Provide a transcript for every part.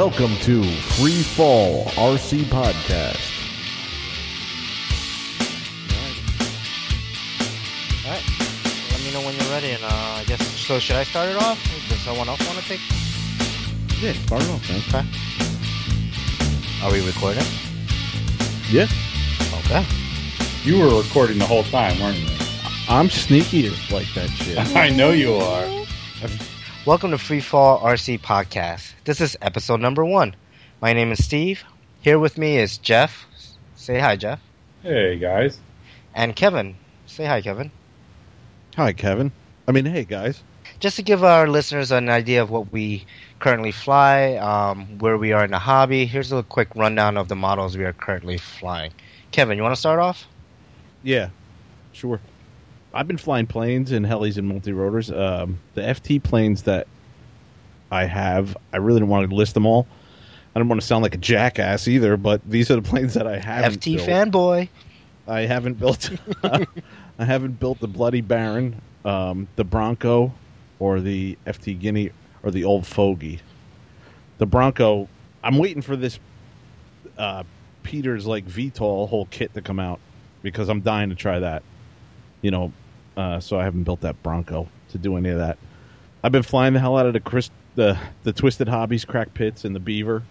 Welcome to Free Fall RC Podcast. All right. Let me know when you're ready, and uh, I guess so. Should I start it off? Does someone else want to take? Yeah, start it off, man. Okay. Are we recording? Yeah, Okay. You were recording the whole time, weren't you? I'm sneaky as like that shit. I know you are. Welcome to Free Fall RC Podcast. This is episode number one. My name is Steve. Here with me is Jeff. Say hi, Jeff. Hey guys. And Kevin. Say hi, Kevin. Hi, Kevin. I mean, hey, guys. Just to give our listeners an idea of what we currently fly, um, where we are in the hobby, here's a quick rundown of the models we are currently flying. Kevin, you want to start off? Yeah, sure. I've been flying planes and helis and multi rotors. Um, the FT planes that I have, I really don't want to list them all. I don't want to sound like a jackass either, but these are the planes that I haven't. FT built. fanboy. I haven't built. I haven't built the Bloody Baron, um, the Bronco, or the FT Guinea, or the Old Fogey. The Bronco. I'm waiting for this uh, Peter's like VTOL whole kit to come out because I'm dying to try that. You know, uh, so I haven't built that Bronco to do any of that. I've been flying the hell out of the Chris, the the Twisted Hobbies Crack Pitts and the Beaver.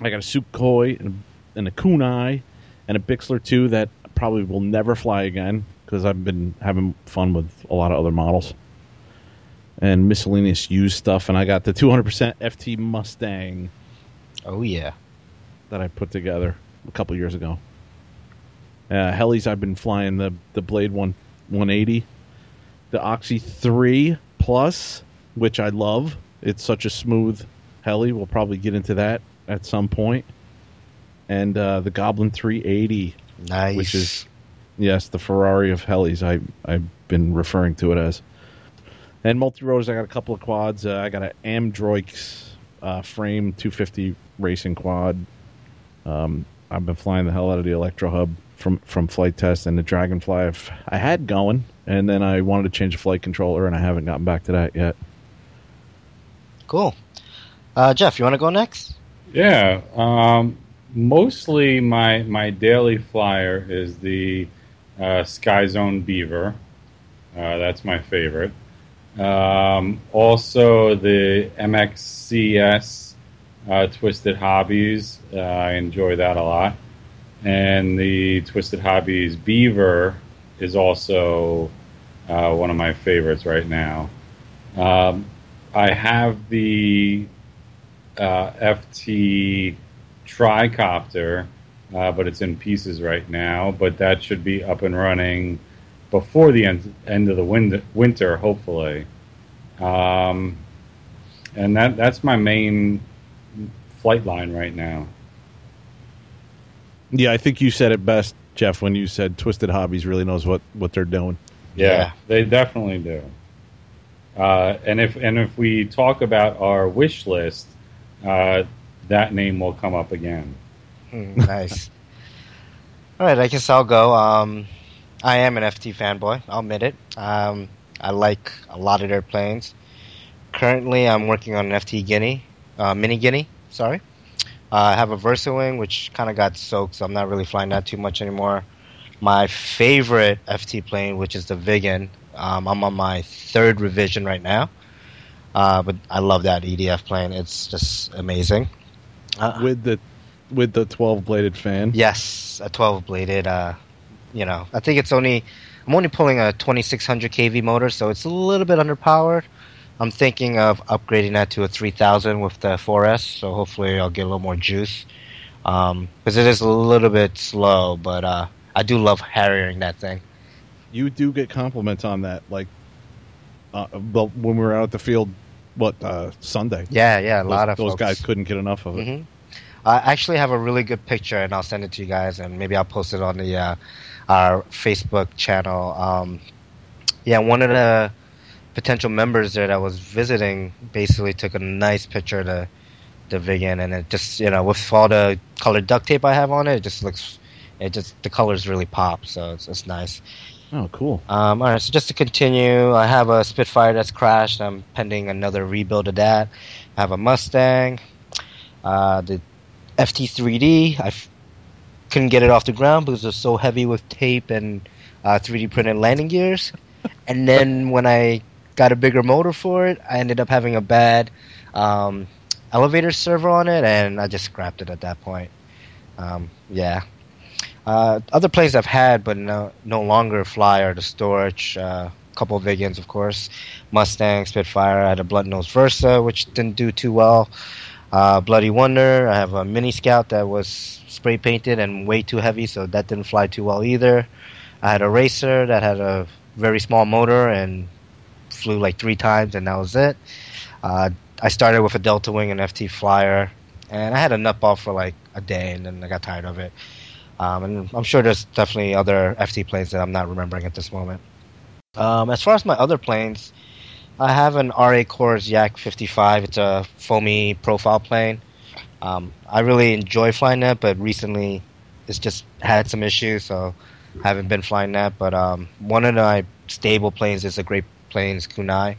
I got a Sukhoi and a, and a Kunai and a Bixler too that probably will never fly again because I've been having fun with a lot of other models and miscellaneous used stuff. And I got the 200% FT Mustang Oh, yeah. that I put together a couple years ago. Uh, helis, I've been flying the the Blade one 180, the Oxy 3 Plus, which I love. It's such a smooth heli. We'll probably get into that at some point. And uh, the Goblin 380, Nice. which is yes, the Ferrari of helis. I I've been referring to it as. And multi rotors, I got a couple of quads. Uh, I got an Amdroix uh, frame 250 racing quad. Um, I've been flying the hell out of the Electro Hub from from Flite Test and the Dragonfly. I've, I had going, and then I wanted to change the flight controller, and I haven't gotten back to that yet. Cool. Uh, Jeff, you want to go next? Yeah. Um, mostly my my daily flyer is the uh, Sky Zone Beaver. Uh, that's my favorite. Um, also the MXCS uh, Twisted Hobbies. Uh, I enjoy that a lot. And the Twisted Hobbies Beaver is also uh, one of my favorites right now. Um, I have the uh, FT tricopter, uh, but it's in pieces right now. But that should be up and running before the end, end of the win- winter, hopefully. Um, and that that's my main flight line right now. Yeah, I think you said it best, Jeff, when you said Twisted Hobbies really knows what what they're doing. Yeah, Yeah. they definitely do. Uh, and if and if we talk about our wish list, uh, that name will come up again. Hmm, nice. All right, I guess I'll go. Um, I am an FT fanboy. I'll admit it. Um, I like a lot of their planes. Currently, I'm working on an FT Guinea, uh, Mini Guinea. Sorry. Uh, I have a VersaWing, which kind of got soaked, so I'm not really flying that too much anymore. My favorite FT plane, which is the Viggen. Um, I'm on my third revision right now, uh, but I love that EDF plane. It's just amazing. Uh, with the with the 12 bladed fan. Yes, a 12 bladed. Uh, you know, I think it's only I'm only pulling a 2600 kV motor, so it's a little bit underpowered. I'm thinking of upgrading that to a 3000 with the 4S, so hopefully I'll get a little more juice. Because it is a little bit slow, but uh, I do love harrying that thing. You do get compliments on that, like uh, well, when we were out at the field, what uh, Sunday? Yeah, yeah, a those, lot of those folks. guys couldn't get enough of it. hmm I actually have a really good picture, and I'll send it to you guys, and maybe I'll post it on the uh, our Facebook channel. Um, yeah, one of the potential members there that was visiting basically took a nice picture of the the Viggen, and it just you know with all the colored duct tape I have on it, it just looks it just the colors really pop, so it's it's nice. Oh, cool. Um, all right, so just to continue, I have a Spitfire that's crashed. I'm pending another rebuild of that. I have a Mustang. Uh, the FT3D, I f- couldn't get it off the ground because it was so heavy with tape and uh, 3D printed landing gears. And then when I got a bigger motor for it, I ended up having a bad um, elevator servo on it, and I just scrapped it at that point. Um, yeah. Uh, other planes I've had, but no, no longer fly are the Storch, a uh, couple of Viggens, of course, Mustang, Spitfire. I had a Blunt Nose Versa, which didn't do too well. Uh, Bloody Wonder. I have a Mini Scout that was spray painted and way too heavy, so that didn't fly too well either. I had a Racer that had a very small motor and flew like three times, and that was it. Uh, I started with a Delta Wing and FT Flyer, and I had a nutball for like a day, and then I got tired of it. Um, and I'm sure there's definitely other FT planes that I'm not remembering at this moment. Um, as far as my other planes, I have an RA Cores Yak 55. It's a foamy profile plane. Um, I really enjoy flying that, but recently it's just had some issues, so I haven't been flying that. But um, one of my stable planes is a Great Planes Kunai.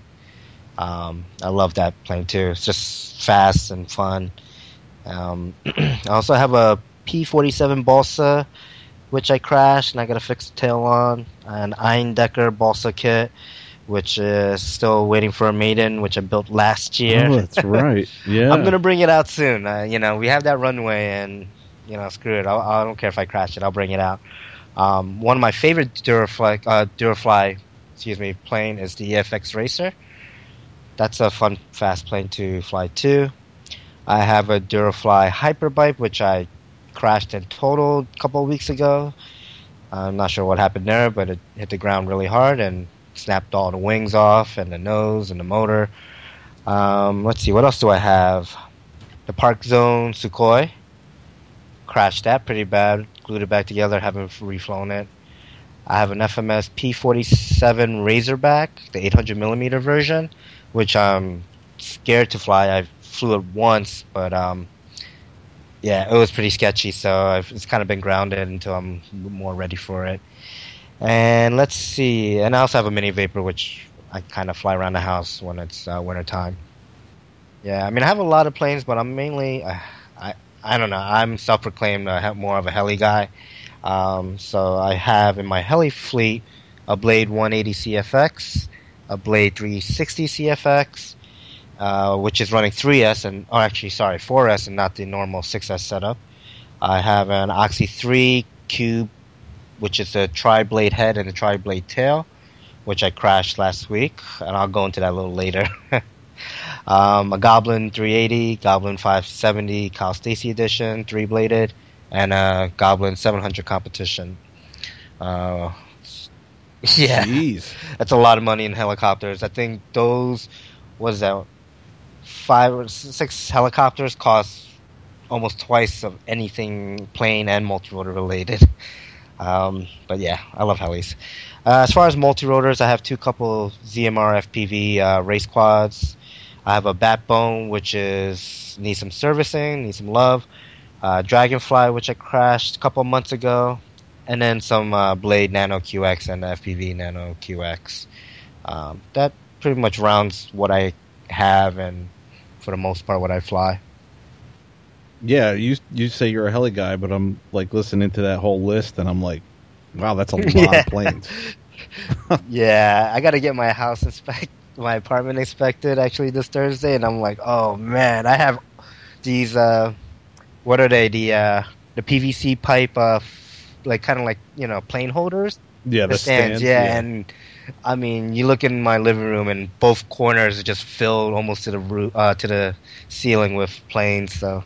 Um, I love that plane too. It's just fast and fun. Um, I also have a P47 Balsa, which I crashed and I got to fix the tail on. An Eindecker Balsa kit, which is still waiting for a maiden, which I built last year. Oh, that's right. Yeah. I'm gonna bring it out soon. Uh, you know, we have that runway, and you know, screw it. I'll, I do not care if I crash it. I'll bring it out. Um, one of my favorite Durafly, uh, Durafly, excuse me, plane is the EFX Racer. That's a fun, fast plane to fly too. I have a Durafly Hyperbipe, which I crashed in total a couple weeks ago. I'm not sure what happened there, but it hit the ground really hard and snapped all the wings off and the nose and the motor. Um, let's see, what else do I have? The Park Zone Sukhoi. Crashed that pretty bad. Glued it back together, haven't reflown it. I have an FMS P47 Razorback, the 800 millimeter version, which I'm scared to fly. I flew it once, but um, yeah, it was pretty sketchy. So I've, it's kind of been grounded until I'm more ready for it. And let's see. And I also have a mini Vapor, which I kind of fly around the house when it's uh, winter time. Yeah, I mean, I have a lot of planes, but I'm mainly, uh, I, I don't know, I'm self proclaimed uh, more of a heli guy. Um, so I have in my heli fleet a Blade 180 CFX, a Blade 360 CFX, uh, which is running 3S and, oh, actually, sorry, 4S and not the normal 6S setup. I have an Oxy 3 Cube which is a tri-blade head and a tri-blade tail, which I crashed last week, and I'll go into that a little later. um, a Goblin 380, Goblin 570, Kyle Stacy edition, three-bladed, and a Goblin 700 competition. Uh, yeah, Jeez. that's a lot of money in helicopters. I think those was that five or six helicopters cost almost twice of anything plane and multi-rotor related. Um, but yeah, I love helis. Uh, as far as multi rotors, I have two couple ZMR FPV uh, race quads. I have a Batbone, which is needs some servicing, needs some love. Uh, Dragonfly, which I crashed a couple months ago, and then some uh, Blade Nano QX and FPV Nano QX. Um, that pretty much rounds what I have, and for the most part, what I fly. Yeah, you you say you're a heli guy, but I'm like listening to that whole list, and I'm like, wow, that's a lot Yeah. of planes. yeah, I got to get my house inspect, my apartment inspected actually this Thursday, and I'm like, oh man, I have these. Uh, what are they? The uh, the PVC pipe, uh, like kind of like you know plane holders. Yeah, the the stands, stands. yeah, and I mean, you look in my living room, and both corners are just filled almost to the roof, uh, to the ceiling with planes. So,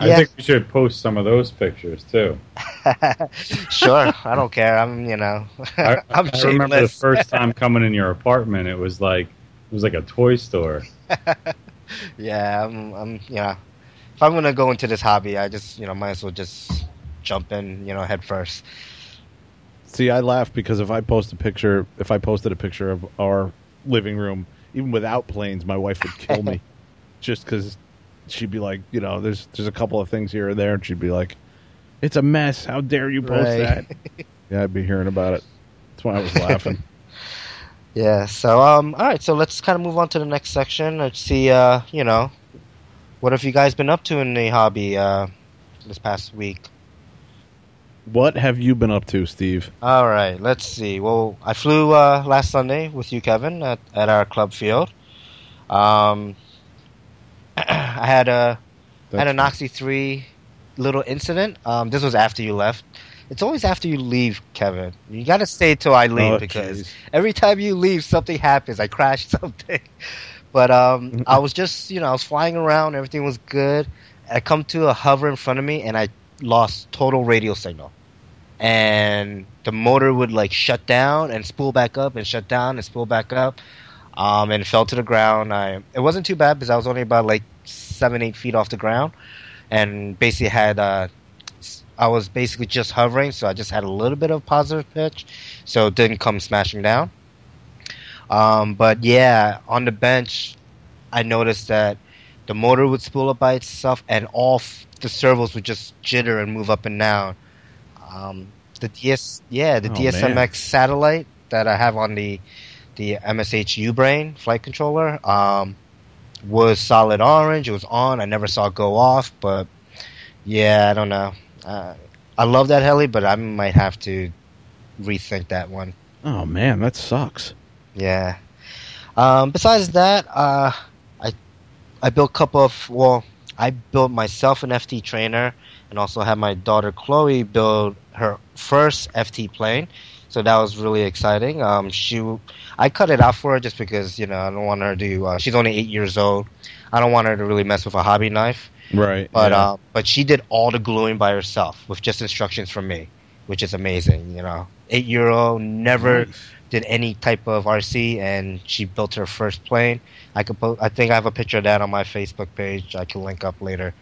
I Yeah. think we should post some of those pictures too. sure, I don't care. I'm, you know, I, I'm I remember the first time coming in your apartment. It was like it was like a toy store. yeah, I'm, I'm, yeah. If I'm gonna go into this hobby, I just, you know, might as well just jump in, you know, head first. See, I laugh because if I post a picture, if I posted a picture of our living room, even without planes, my wife would kill me, just because she'd be like, you know, there's there's a couple of things here and there, and she'd be like, "It's a mess. How dare you post Right. that?" yeah, I'd be hearing about it. That's why I was laughing. Yeah. So, um, all right. So let's kind of move on to the next section. Let's see, uh, you know, What have you guys been up to in the hobby uh, this past week? What have you been up to, Steve? All right, let's see. Well, I flew uh, last Sunday with you, Kevin, at, at our club field. Um, I had a had an Oxy three little incident. Um, this was after you left. It's always after you leave, Kevin. You got to stay till I leave Oh, because jeez. every time you leave, something happens. I crash something. But um, I was just, you know, I was flying around. Everything was good. I come to a hover in front of me, and I lost total radio signal. And the motor would like shut down and spool back up, and shut down and spool back up. Um, and fell to the ground. I it wasn't too bad because I was only about like seven, eight feet off the ground, and basically had uh, I was basically just hovering, so I just had a little bit of positive pitch, so it didn't come smashing down. Um, but yeah, on the bench, I noticed that the motor would spool up by itself, and all f- the servos would just jitter and move up and down. Um, the DS, yeah, the Oh, DSMX man. satellite that I have on the the MSH U-Brain flight controller um, was solid orange. It was on. I never saw it go off, but yeah, I don't know. Uh, I love that heli, but I might have to rethink that one. Oh man, that sucks. Yeah. Um, besides that, uh, I I built a couple of well, I built myself an FT trainer, and also had my daughter Chloe build her first FT plane. So that was really exciting. Um, she, I cut it out for her just because you know I don't want her to. Uh, she's only eight years old. I don't want her to really mess with a hobby knife. Right. But yeah. uh, but she did all the gluing by herself with just instructions from me, which is amazing. You know, eight year old never Nice. did any type of RC, and she built her first plane. I could po- I think I have a picture of that on my Facebook page. I can link up later.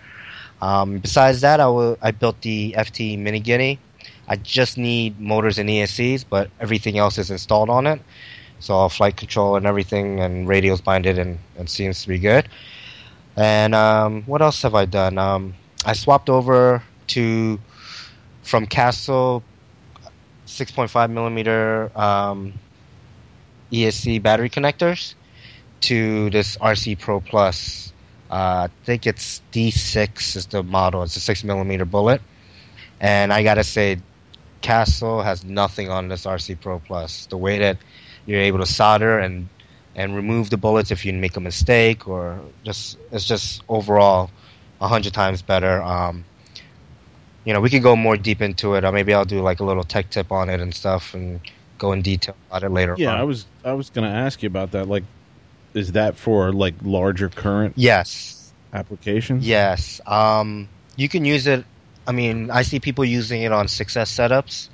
Um, besides that, I I built the FT Mini Guinea. I just need motors and ESCs, but everything else is installed on it. So all flight control and everything and radios binded and, and seems to be good. And um, what else have I done? Um, I swapped over to from Castle 6.5 millimeter um, ESC battery connectors to this RC Pro Plus. Uh, I think it's D6 is the model. It's a six millimeter bullet, and I gotta say, Castle has nothing on this RC Pro Plus. The way that you're able to solder and and remove the bullets if you make a mistake or just it's just overall a hundred times better. Um, you know, we could go more deep into it. Or maybe I'll do like a little tech tip on it and stuff, and go in detail about it later. yeah, on. I was I was going to ask you about that. Like, is that for like larger current Yes, applications? yes. Um, you can use it. I mean, I see people using it on 6S setups.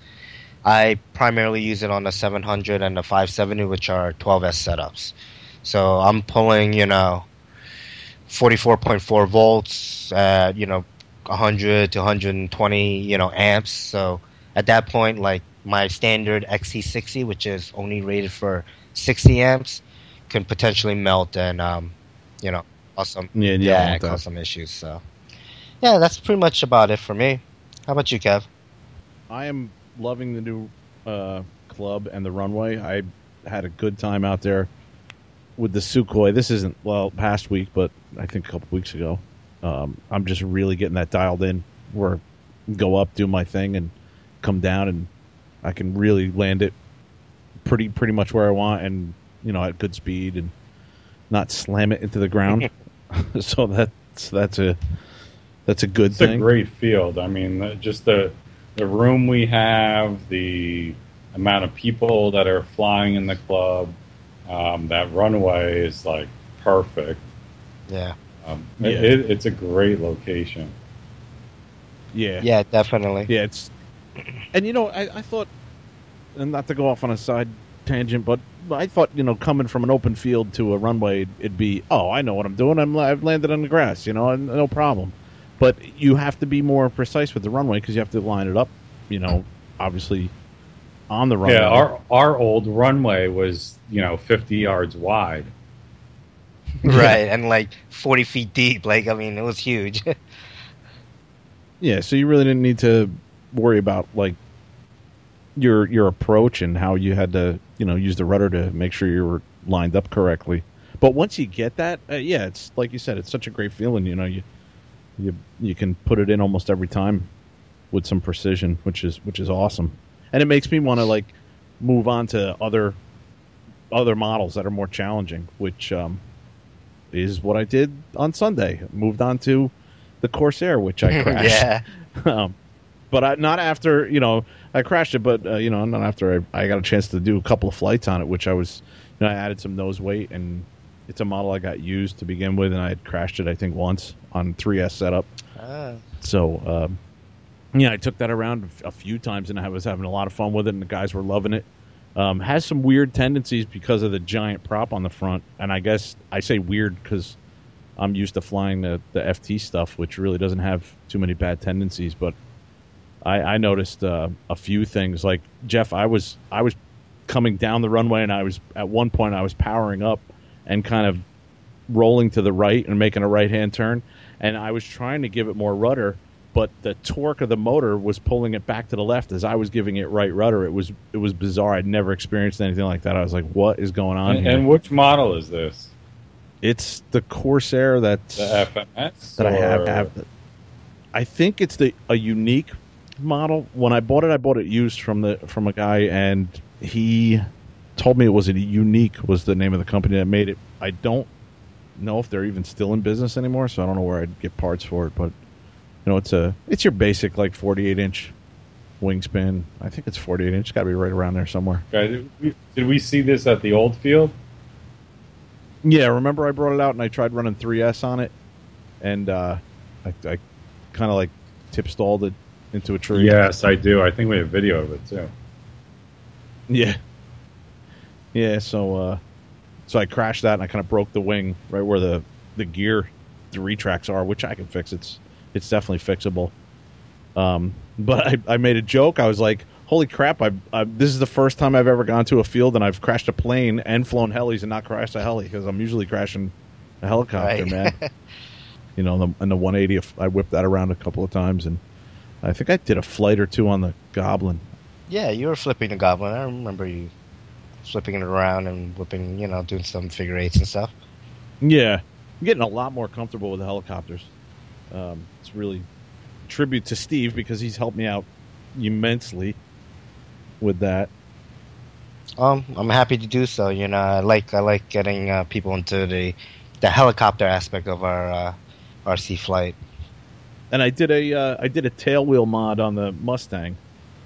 I primarily use it on the 700 and the 570, which are 12S setups. So I'm pulling, you know, 44.4 volts at, you know, 100 to 120, you know, amps. So at that point, like my standard XT60, which is only rated for 60 amps, can potentially melt and, um, you know, cause some, Yeah, you yeah, cause some issues. So yeah, that's pretty much about it for me. How about you, Kev? I am loving the new uh, club and the runway. I had a good time out there with the Sukhoi. This isn't well past week, but I think a couple weeks ago. Um, I'm just really getting that dialed in. Where go up, do my thing, and come down, and I can really land it pretty pretty much where I want, and you know at good speed, and not slam it into the ground. so that's that's a that's a good It's thing. a great field. I mean, just the the room we have, the amount of people that are flying in the club, um, that runway is like perfect. Yeah, Um, Yeah. it, it, it's a great location. yeah. yeah, definitely. Yeah, it's and you know I, I thought, and not to go off on a side tangent, but I thought you know coming from an open field to a runway, it'd be oh I know what I'm doing. I'm I've landed on the grass, you know, and no problem. But you have to be more precise with the runway because you have to line it up, you know, obviously on the runway. Yeah, our our old runway was you know 50 yards wide. right, and like 40 feet deep. Like, I mean, it was huge. Yeah, so you really didn't need to worry about like your your approach and how you had to you know use the rudder to make sure you were lined up correctly. But once you get that, uh, yeah, it's like you said, it's such a great feeling. You know, you you you can put it in almost every time with some precision, which is which is awesome, and it makes me want to like move on to other other models that are more challenging, which um, is what I did on Sunday. Moved on to the Corsair, which I crashed. yeah. um, but I, not after you know I crashed it, but uh, you know not after I, I got a chance to do a couple of flights on it, which I was you know I added some nose weight and it's a model I got used to begin with, and I had crashed it I think once on 3S setup. Ah. So um, yeah, I took that around a few times and I was having a lot of fun with it, and the guys were loving it. Um, has some weird tendencies because of the giant prop on the front, and I guess I say weird because I'm used to flying the, the FT stuff, which really doesn't have too many bad tendencies. But I, I noticed uh, a few things. Like Jeff, I was I was coming down the runway, and I was at one point I was powering up and kind of rolling to the right and making a right hand turn, and I was trying to give it more rudder, but the torque of the motor was pulling it back to the left as I was giving it right rudder. It was it was bizarre. I'd never experienced anything like that. I was like, "What is going on?" And, here? and which model is this? it's the Corsair that's The FMS? that I have, or- have. I think it's the a unique model. When I bought it, I bought it used from the from a guy, and he told me it was a unique was the name of the company that made it. I don't know if they're even still in business anymore, so I don't know where I'd get parts for it. But you know, it's a it's your basic like 48 inch wingspan. I think it's 48 inch. Got to be right around there somewhere. Okay, Did we, did we see this at the old field? Yeah, remember I brought it out and I tried running 3S on it, and uh, I, I kind of like tip stalled it into a tree. Yes, I do. I think we have video of it too. Yeah. Yeah, so uh so I crashed that and I kind of broke the wing right where the the gear the retracts are, which I can fix. It's it's definitely fixable. Um but I, I made a joke. I was like, "Holy crap! I, I this is the first time I've ever gone to a field and I've crashed a plane and flown helis and not crashed a heli because I'm usually crashing a helicopter, Right. man. You know, the, and the 180, I whipped that around a couple of times, and I think I did a flight or two on the Goblin. Yeah, you were flipping the goblin. I remember you flipping it around and whipping, you know, doing some figure eights and stuff. Yeah, I'm getting a lot more comfortable with the helicopters. Um, it's really tribute to Steve because he's helped me out immensely with that. Um, I'm happy to do so. You know, I like I like getting uh, people into the the helicopter aspect of our uh, RC flight. And I did a uh, I did a tailwheel mod on the Mustang.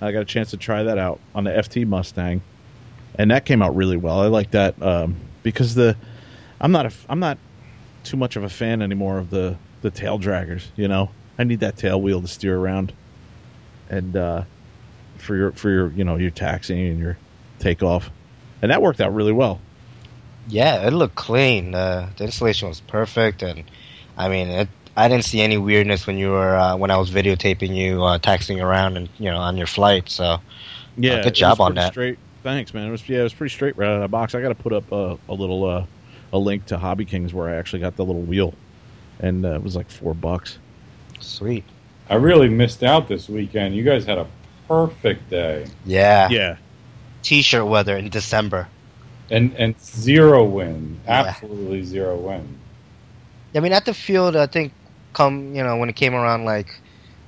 I got a chance to try that out on the FT Mustang, and that came out really well. I like that um, because the I'm not a I'm not too much of a fan anymore of the the tail draggers. You know, I need that tail wheel to steer around, and uh, for your for your you know your taxiing and your takeoff, and that worked out really well. Yeah, it looked clean. Uh, the installation was perfect, and I mean, it, I didn't see any weirdness when you were uh, when I was videotaping you uh, taxiing around and you know on your flight. So Yeah, good job on that. Straight. Thanks, man. It was yeah, it was pretty straight right out of the box. I got to put up a, a little uh, a link to Hobby Kings where I actually got the little wheel, and uh, it was like four bucks. sweet. I really missed out this weekend. You guys had a perfect day, Yeah. Yeah, T-shirt weather in December. and and zero wind, Yeah. absolutely zero wind. I mean, at the field, I think come you know when it came around like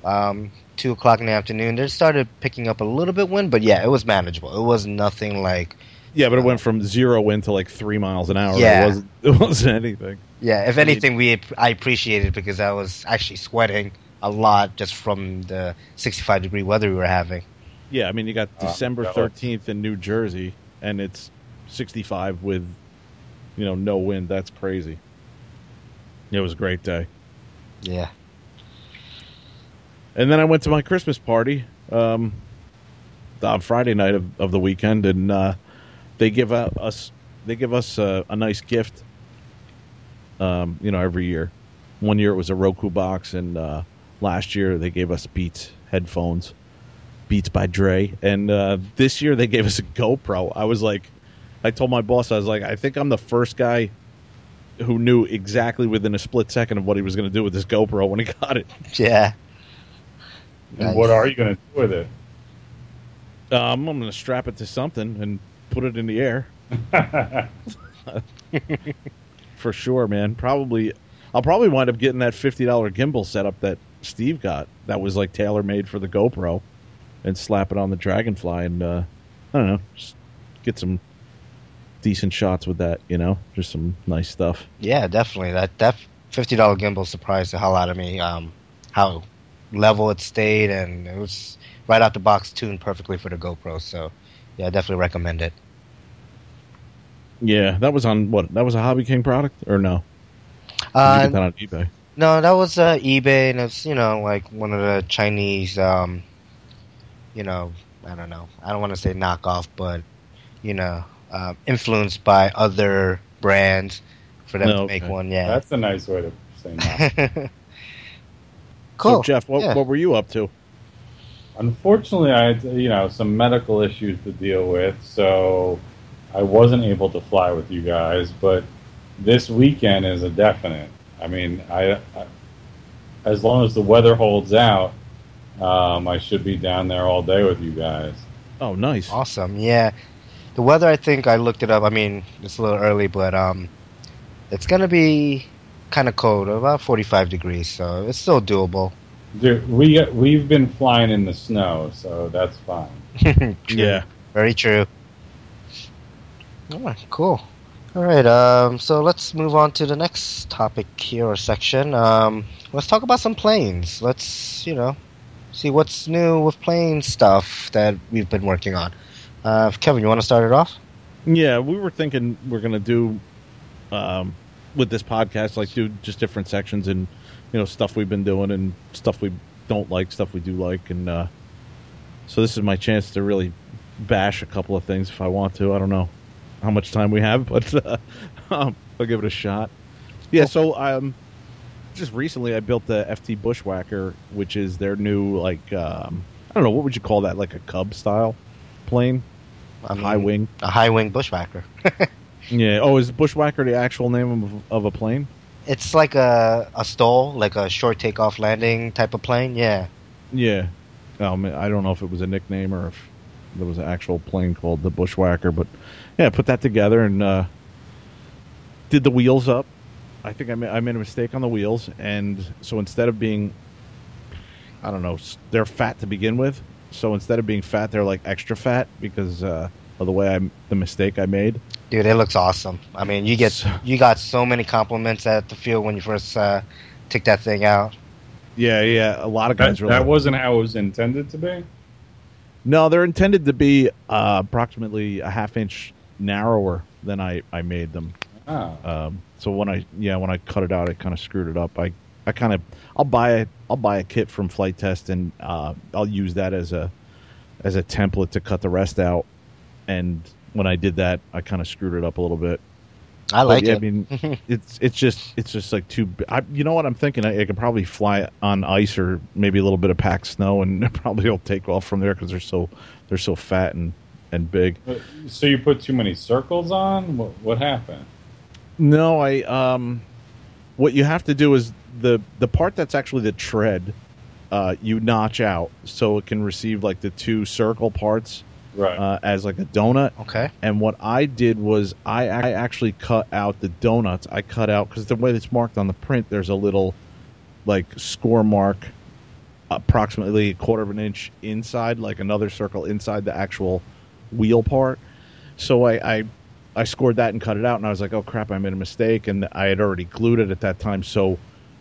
um, two o'clock in the afternoon, they started picking up a little bit wind, but yeah, it was manageable. It was nothing like yeah, but it went from zero wind to like three miles an hour. Yeah. it wasn't, it wasn't anything. yeah. If I mean- anything, we I appreciated because I was actually sweating a lot just from the sixty-five degree weather we were having. Yeah, I mean you got Ah, December thirteenth in New Jersey, and it's sixty five with you know no wind. That's crazy. It was a great day. Yeah. And then I went to my Christmas party um, on Friday night of, of the weekend, and uh, they give us they give us uh, a nice gift. Um, you know, every year. One year it was a Roku box, and uh, last year they gave us Beats headphones, Beats by Dre, and uh, this year they gave us a GoPro. I was like, I told my boss, I was like, I think I'm the first guy who knew exactly within a split second of what he was going to do with this GoPro when he got it. Yeah. And Nice. what are you going to do with it? Um, I'm going to strap it to something and put it in the air. for sure, man. Probably, I'll probably wind up getting that fifty dollar gimbal setup that Steve got. That was like tailor made for the GoPro, and slap it on the Dragonfly, and uh, I don't know, just get some decent shots with that. You know, just some nice stuff. Yeah, definitely. That that fifty dollar gimbal surprised the hell out of me. Um, how level it stayed, and it was right out the box tuned perfectly for the GoPro. So, yeah, I definitely recommend it. Yeah, that was on what? That was a Hobby King product, or no? Did you Uh, get that on eBay? no, that was uh, eBay, and it's you know like one of the Chinese, um, you know, I don't know, I don't want to say knockoff, but you know, uh, influenced by other brands for them No, to make okay. one. Yeah, That's a nice way to say that. cool. So, Jeff, what, Yeah. what were you up to? Unfortunately, I had you know some medical issues to deal with, so I wasn't able to fly with you guys. But this weekend is a definite. I mean, I, I as long as the weather holds out, um, I should be down there all day with you guys. Oh, nice. Awesome. Yeah. The weather, I think I looked it up. I mean, it's a little early, but um, it's going to be kind of cold, about 45 degrees, so it's still doable. Dude, we we've been flying in the snow, so that's fine. Yeah. Very true. All right, cool. All right, um, so let's move on to the next topic here or section. Um, let's talk about some planes. Let's, you know, see what's new with plane stuff that we've been working on. Uh, Kevin, you want to start it off? Yeah, we were thinking we're gonna do um, with this podcast, like do just different sections and you know stuff we've been doing and stuff we don't like, stuff we do like, and uh, so this is my chance to really bash a couple of things if I want to. I don't know how much time we have, but uh, um, I'll give it a shot. Yeah, so um, just recently I built the FT Bushwhacker, which is their new like um, I don't know what would you call that, like a Cub style plane, I mean, high wing. A high wing bushwhacker. Yeah. Oh, is Bushwhacker the actual name of, of a plane? It's like a a stall, like a short takeoff landing type of plane. Yeah. Yeah. Um, I don't know if it was a nickname or if there was an actual plane called the Bushwhacker, but yeah, put that together and uh, did the wheels up. I think I made, I made a mistake on the wheels, and so instead of being, I don't know, they're fat to begin with. So instead of being fat, they're like extra fat because uh, of the way I the mistake I made. Dude, it looks awesome. I mean, you get So- you got so many compliments at the field when you first uh, took that thing out. Yeah, yeah. A lot of That, guys were that wasn't how it was intended to be. No, they're intended to be uh, approximately a half inch narrower than I, I made them. Oh. Um, so when I yeah when I cut it out, I kind of screwed it up. I, I kind of I'll buy a I'll buy a kit from Flite Test and uh, I'll use that as a as a template to cut the rest out. And when I did that, I kind of screwed it up a little bit. I But, like yeah, it. I mean, it's it's just it's just like too. I, you know what I'm thinking? I, I could probably fly on ice or maybe a little bit of packed snow, and probably it'll take off from there because they're so they're so fat and and big. So you put too many circles on? What, what happened? No, I um, what you have to do is the the part that's actually the tread, uh, you notch out so it can receive like the two circle parts Right. uh, as like a donut. okay. And what I did was I, I actually cut out the donuts. I cut out because the way it's marked on the print, there's a little like score mark, approximately a quarter of an inch inside, like another circle inside the actual wheel part. So I, I I scored that and cut it out, and I was like, oh crap, I made a mistake, and I had already glued it at that time. So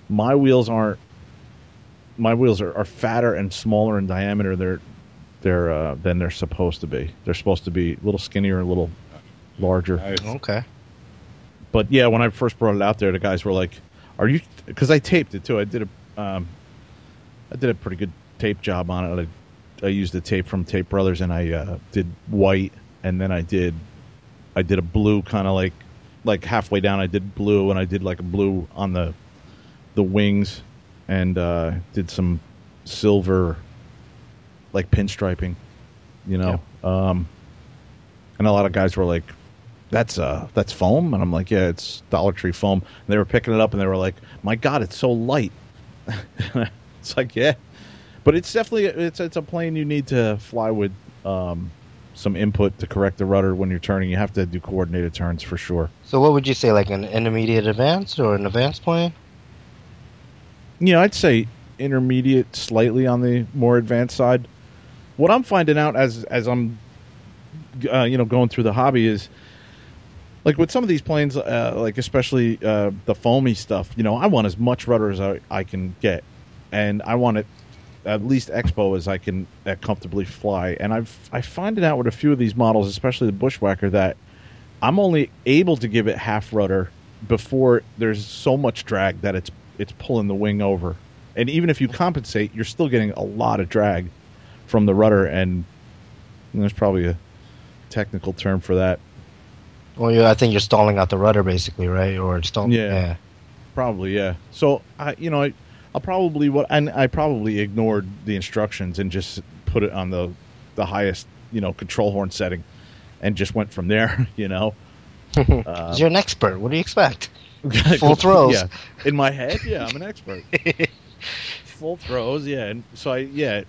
my wheels aren't my wheels are, are fatter and smaller in diameter. They're they're uh, than they're supposed to be. They're supposed to be a little skinnier, a little larger. Nice. Okay. But yeah, when I first brought it out there, the guys were like, "Are you?" Because I taped it too. I did a um, I did a pretty good tape job on it. I, I used the tape from Tape Brothers, and I uh, did white, and then I did I did a blue kind of like like halfway down. I did blue, and I did like a blue on the the wings, and uh, did some silver like pinstriping, you know. Um, and a lot of guys were like, "That's uh, that's foam," and I'm like, "Yeah, it's Dollar Tree foam." And they were picking it up, and they were like, "My God, it's so light." it's like, yeah, but it's definitely it's it's a plane you need to fly with um, some input to correct the rudder when you're turning. You have to do coordinated turns for sure. So what would you say, like an intermediate advanced or an advanced plane? You know, I'd say intermediate, slightly on the more advanced side. What I'm finding out as as I'm, uh, you know, going through the hobby is, like with some of these planes, uh, like especially uh, the foamy stuff. You know, I want as much rudder as I, I can get, and I want it at least expo as I can uh, comfortably fly. And I've I find it out with a few of these models, especially the Bushwhacker, that I'm only able to give it half rudder before there's so much drag that it's it's pulling the wing over. And even if you compensate, you're still getting a lot of drag from the rudder, and there's probably a technical term for that. Well, yeah, I think you're stalling out the rudder, basically, right? Or stalling. Yeah. yeah. Probably, yeah. So I, you know, I, I'll probably what, and I probably ignored the instructions and just put it on the, the highest, you know, control horn setting, and just went from there. You know, uh, you're an expert. What do you expect? Full throws. Yeah, in my head, yeah, I'm an expert. Full throws, yeah. And so I, yeah,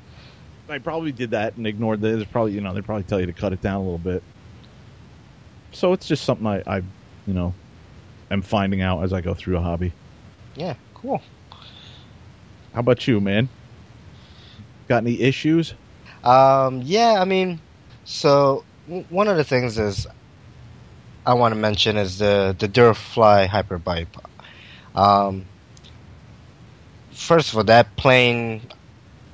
I probably did that and ignored the. There's probably, you know, they probably tell you to cut it down a little bit. So it's just something I, I, you know, am finding out as I go through a hobby. Yeah, cool. How about you, man? Got any issues? Um, yeah, I mean, so w- one of the things is I want to mention is the the Durafly Hyperbipe. Um, first of all, that plane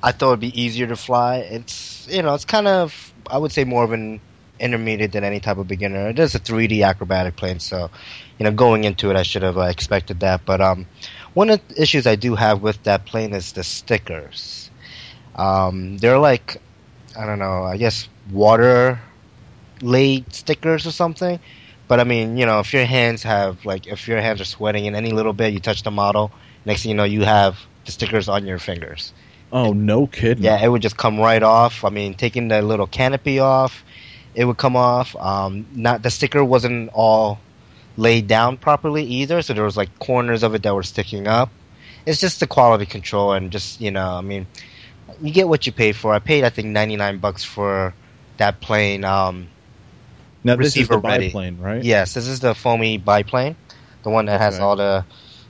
I thought it would be easier to fly. It's you know it's kind of I would say more of an intermediate than any type of beginner. It is a 3D acrobatic plane, so you know going into it I should have uh, expected that. But um, one of the issues I do have with that plane is the stickers. Um, they're like I don't know, I guess water laid stickers or something. But I mean, you know, if your hands have like if your hands are sweating in any little bit, you touch the model, next thing you know, you have the stickers on your fingers. Oh, no kidding. Yeah, it would just come right off. I mean, taking the little canopy off, it would come off. Um, not the sticker wasn't all laid down properly either, so there was like corners of it that were sticking up. It's just the quality control and just you know, I mean, you get what you pay for. I paid I think ninety nine bucks for that plane. Um, now this is the ready. biplane, right? Yes, this is the foamy biplane, the one that has Okay. all the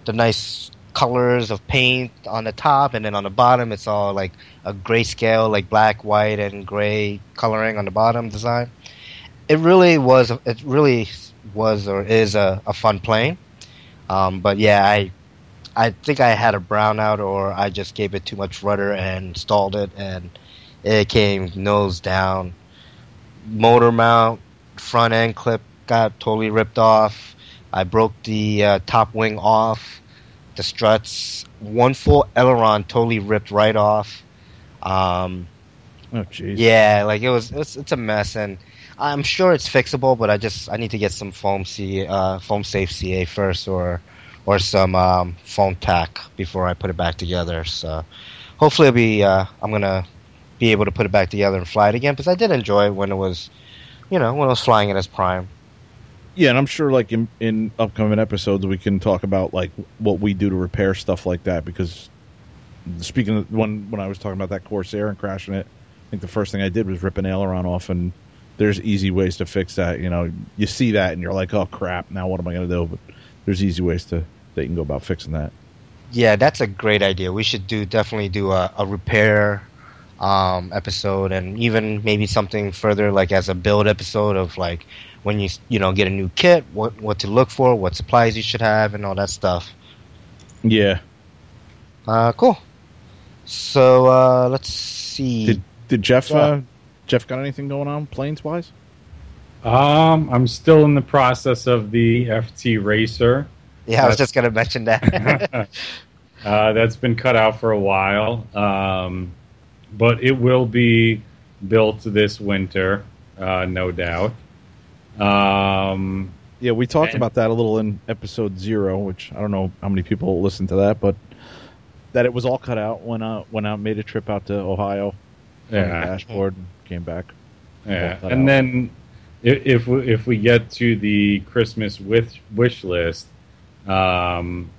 the nice colors of paint on the top, and then on the bottom it's all like a grayscale, like black, white, and gray coloring on the bottom design. It really was. It really was or is a, a fun plane. Um, but yeah, I I think I had a brownout, or I just gave it too much rudder and stalled it, and it came nose down. Motor mount, front end clip got totally ripped off. I broke the uh, top wing off. The struts, one full aileron totally ripped right off. Um, Oh, jeez. yeah, like it was, it's, it's a mess, and I'm sure it's fixable, but I just I need to get some foam C, uh, foam safe CA first, or or some um, Foam-Tac before I put it back together. So hopefully, it'll be uh, I'm gonna be able to put it back together and fly it again because I did enjoy it when it was, you know, when I was flying it as prime. Yeah, and I'm sure like in, in upcoming episodes we can talk about like what we do to repair stuff like that because speaking of when when I was talking about that Corsair and crashing it, I think the first thing I did was rip an aileron off and there's easy ways to fix that. You know, you see that and you're like, oh crap, now what am I going to do? But there's easy ways to that you can go about fixing that. Yeah, that's a great idea. We should do definitely do a, a repair um, episode, and even maybe something further like as a build episode of like when you you know get a new kit, what what to look for, what supplies you should have, and all that stuff. Yeah. Uh, cool. So uh, let's see. Did did Jeff Yeah. uh, Jeff got anything going on planes wise? Um, I'm still in the process of the FT Racer. yeah, I was just gonna mention that. uh, that's been cut out for a while, um, but it will be built this winter, uh, no doubt. Um, Yeah, we talked And- about that a little in episode zero, which I don't know how many people listen to that, but that it was all cut out. Went out, went out, made a trip out to Ohio, on the yeah, dashboard, and came back. yeah, and out. then if if we, if we get to the Christmas wish wish list, um,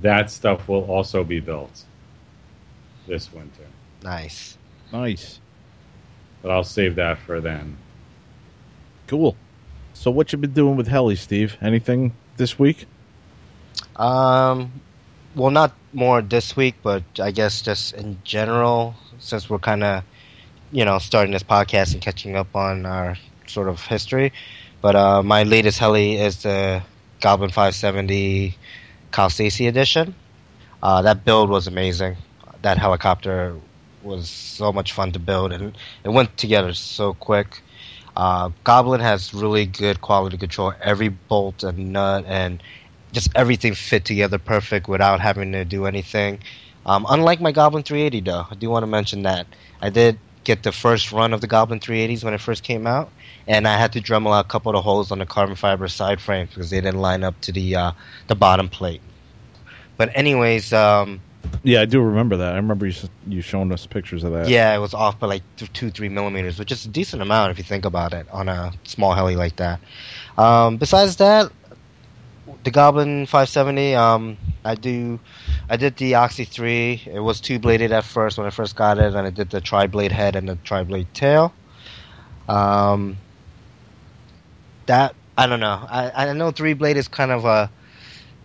that stuff will also be built this winter. nice. Nice. But I'll save that for then. Cool. So what you been doing with Heli, Steve? Anything this week? Um, well, not more this week, but I guess just in general, since we're kind of, you know, starting this podcast and catching up on our sort of history. But uh, my latest heli is the Goblin 570 Kyle Stacy edition. Uh, that build was amazing. That helicopter was so much fun to build, and it went together so quick. Uh, Goblin has really good quality control. Every bolt and nut and just everything fit together perfect without having to do anything. Um, unlike my Goblin 380, though, I do want to mention that I did get the first run of the Goblin 380s when it first came out, and I had to Dremel out a couple of holes on the carbon fiber side frame because they didn't line up to the uh, the bottom plate. But anyways, um, Yeah, I do remember that. I remember you you showing us pictures of that. yeah, it was off by like two, three millimeters, which is a decent amount if you think about it on a small heli like that. Um, besides that, the Goblin 570, um, I do, I did the Oxy 3. It was two bladed at first when I first got it, and I did the tri blade head and the tri blade tail. Um, that I don't know. I I know three blade is kind of a,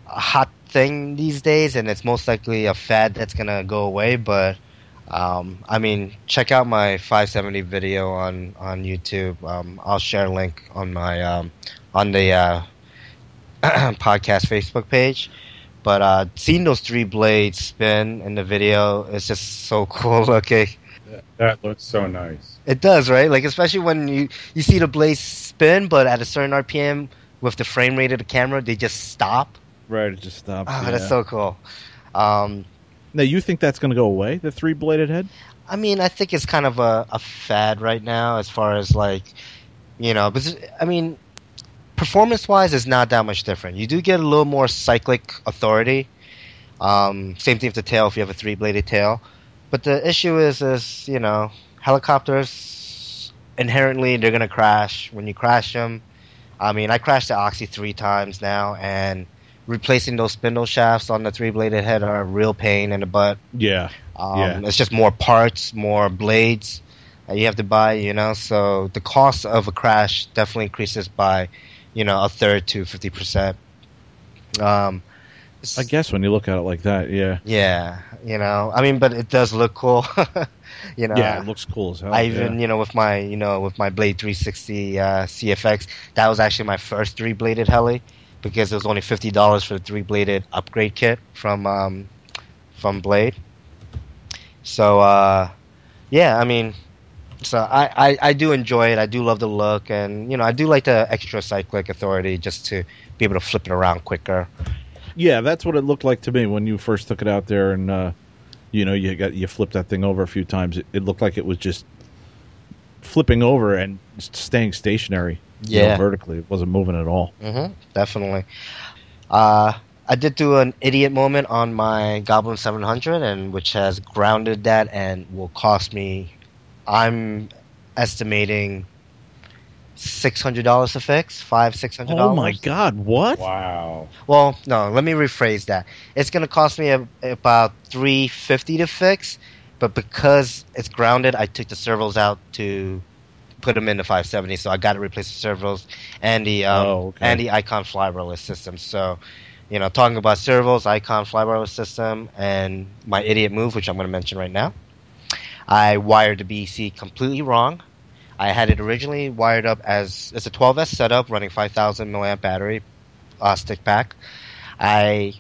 a hot thing these days, and it's most likely a fad that's gonna go away. But um, I mean, check out my 570 video on on YouTube. Um, I'll share a link on my um, on the uh, podcast Facebook page. But uh, seeing those three blades spin in the video is just so cool looking. That, looks so nice. It does, right? Like especially when you you see the blades spin, but at a certain RPM with the frame rate of the camera, they just stop. Right, it just stops. Oh, yeah. that's so cool. Um, Now you think that's going to go away? The three bladed head? I mean, I think it's kind of a, a fad right now as far as like, you know, because I mean, performance wise, it's not that much different. You do get a little more cyclic authority. Um, same thing with the tail if you have a three bladed tail. But the issue is, is you know, helicopters inherently they're gonna crash when you crash them. I mean, I crashed the Oxy three times now, and replacing those spindle shafts on the three bladed head are a real pain in the butt. Yeah. Um, Yeah. It's just more parts, more blades that you have to buy, you know. So the cost of a crash definitely increases by, you know, a third to fifty percent. Um, I guess when you look at it like that, yeah. yeah, you know, I mean, but it does look cool, you know. yeah, it looks cool as hell. I yeah. even, you know, with my, you know, with my Blade 360 uh, CFX, that was actually my first three bladed heli because it was only fifty dollars for the three bladed upgrade kit from um, from Blade. So uh, yeah, I mean, so I, I I do enjoy it. I do love the look, and you know, I do like the extra cyclic authority just to be able to flip it around quicker. Yeah, that's what it looked like to me when you first took it out there, and uh, you know you got you flipped that thing over a few times. It, it looked like it was just flipping over and staying stationary. You know, Yeah. vertically, it wasn't moving at all. hmm definitely. Uh, I did do an idiot moment on my Goblin 700, and which has grounded that and will cost me. I'm estimating six hundred dollars to fix, five six hundred dollars. Oh my god, what? Wow. Well, no, let me rephrase that. It's going to cost me a, about three fifty to fix, but because it's grounded, I took the servos out to put them in the 570. So I got to replace the servos and the um, Oh, okay. and the Icon flybarless system. So, you know, talking about servos, Icon flybarless system, and my idiot move, which I'm going to mention right now. I wired the BEC completely wrong. I had it originally wired up as it's a 12S setup running 5,000 milliamp battery uh, stick pack. I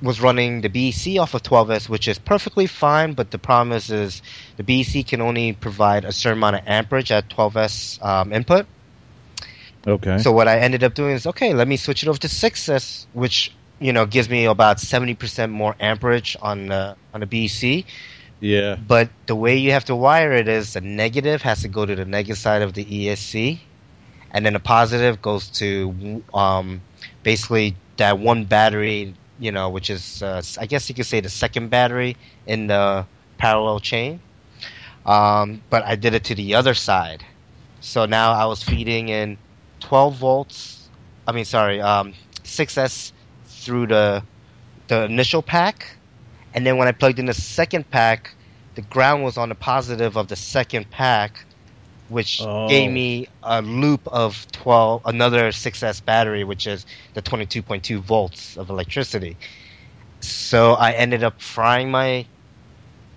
was running the BEC off of 12S, which is perfectly fine, but the problem is, is the BEC can only provide a certain amount of amperage at 12S um, input. Okay. So what I ended up doing is, okay, let me switch it over to 6S, which you know gives me about 70% more amperage on the on the BEC. yeah. But the way you have to wire it is the negative has to go to the negative side of the ESC, and then the positive goes to um, basically that one battery, you know, which is uh, I guess you could say the second battery in the parallel chain. Um, but I did it to the other side, so now I was feeding in 12 volts. I mean, sorry, um, 6S through the the initial pack, and then when I plugged in the second pack, the ground was on the positive of the second pack, which Oh. gave me a loop of 12, another 6S battery, which is the 22.2 volts of electricity. So I ended up frying my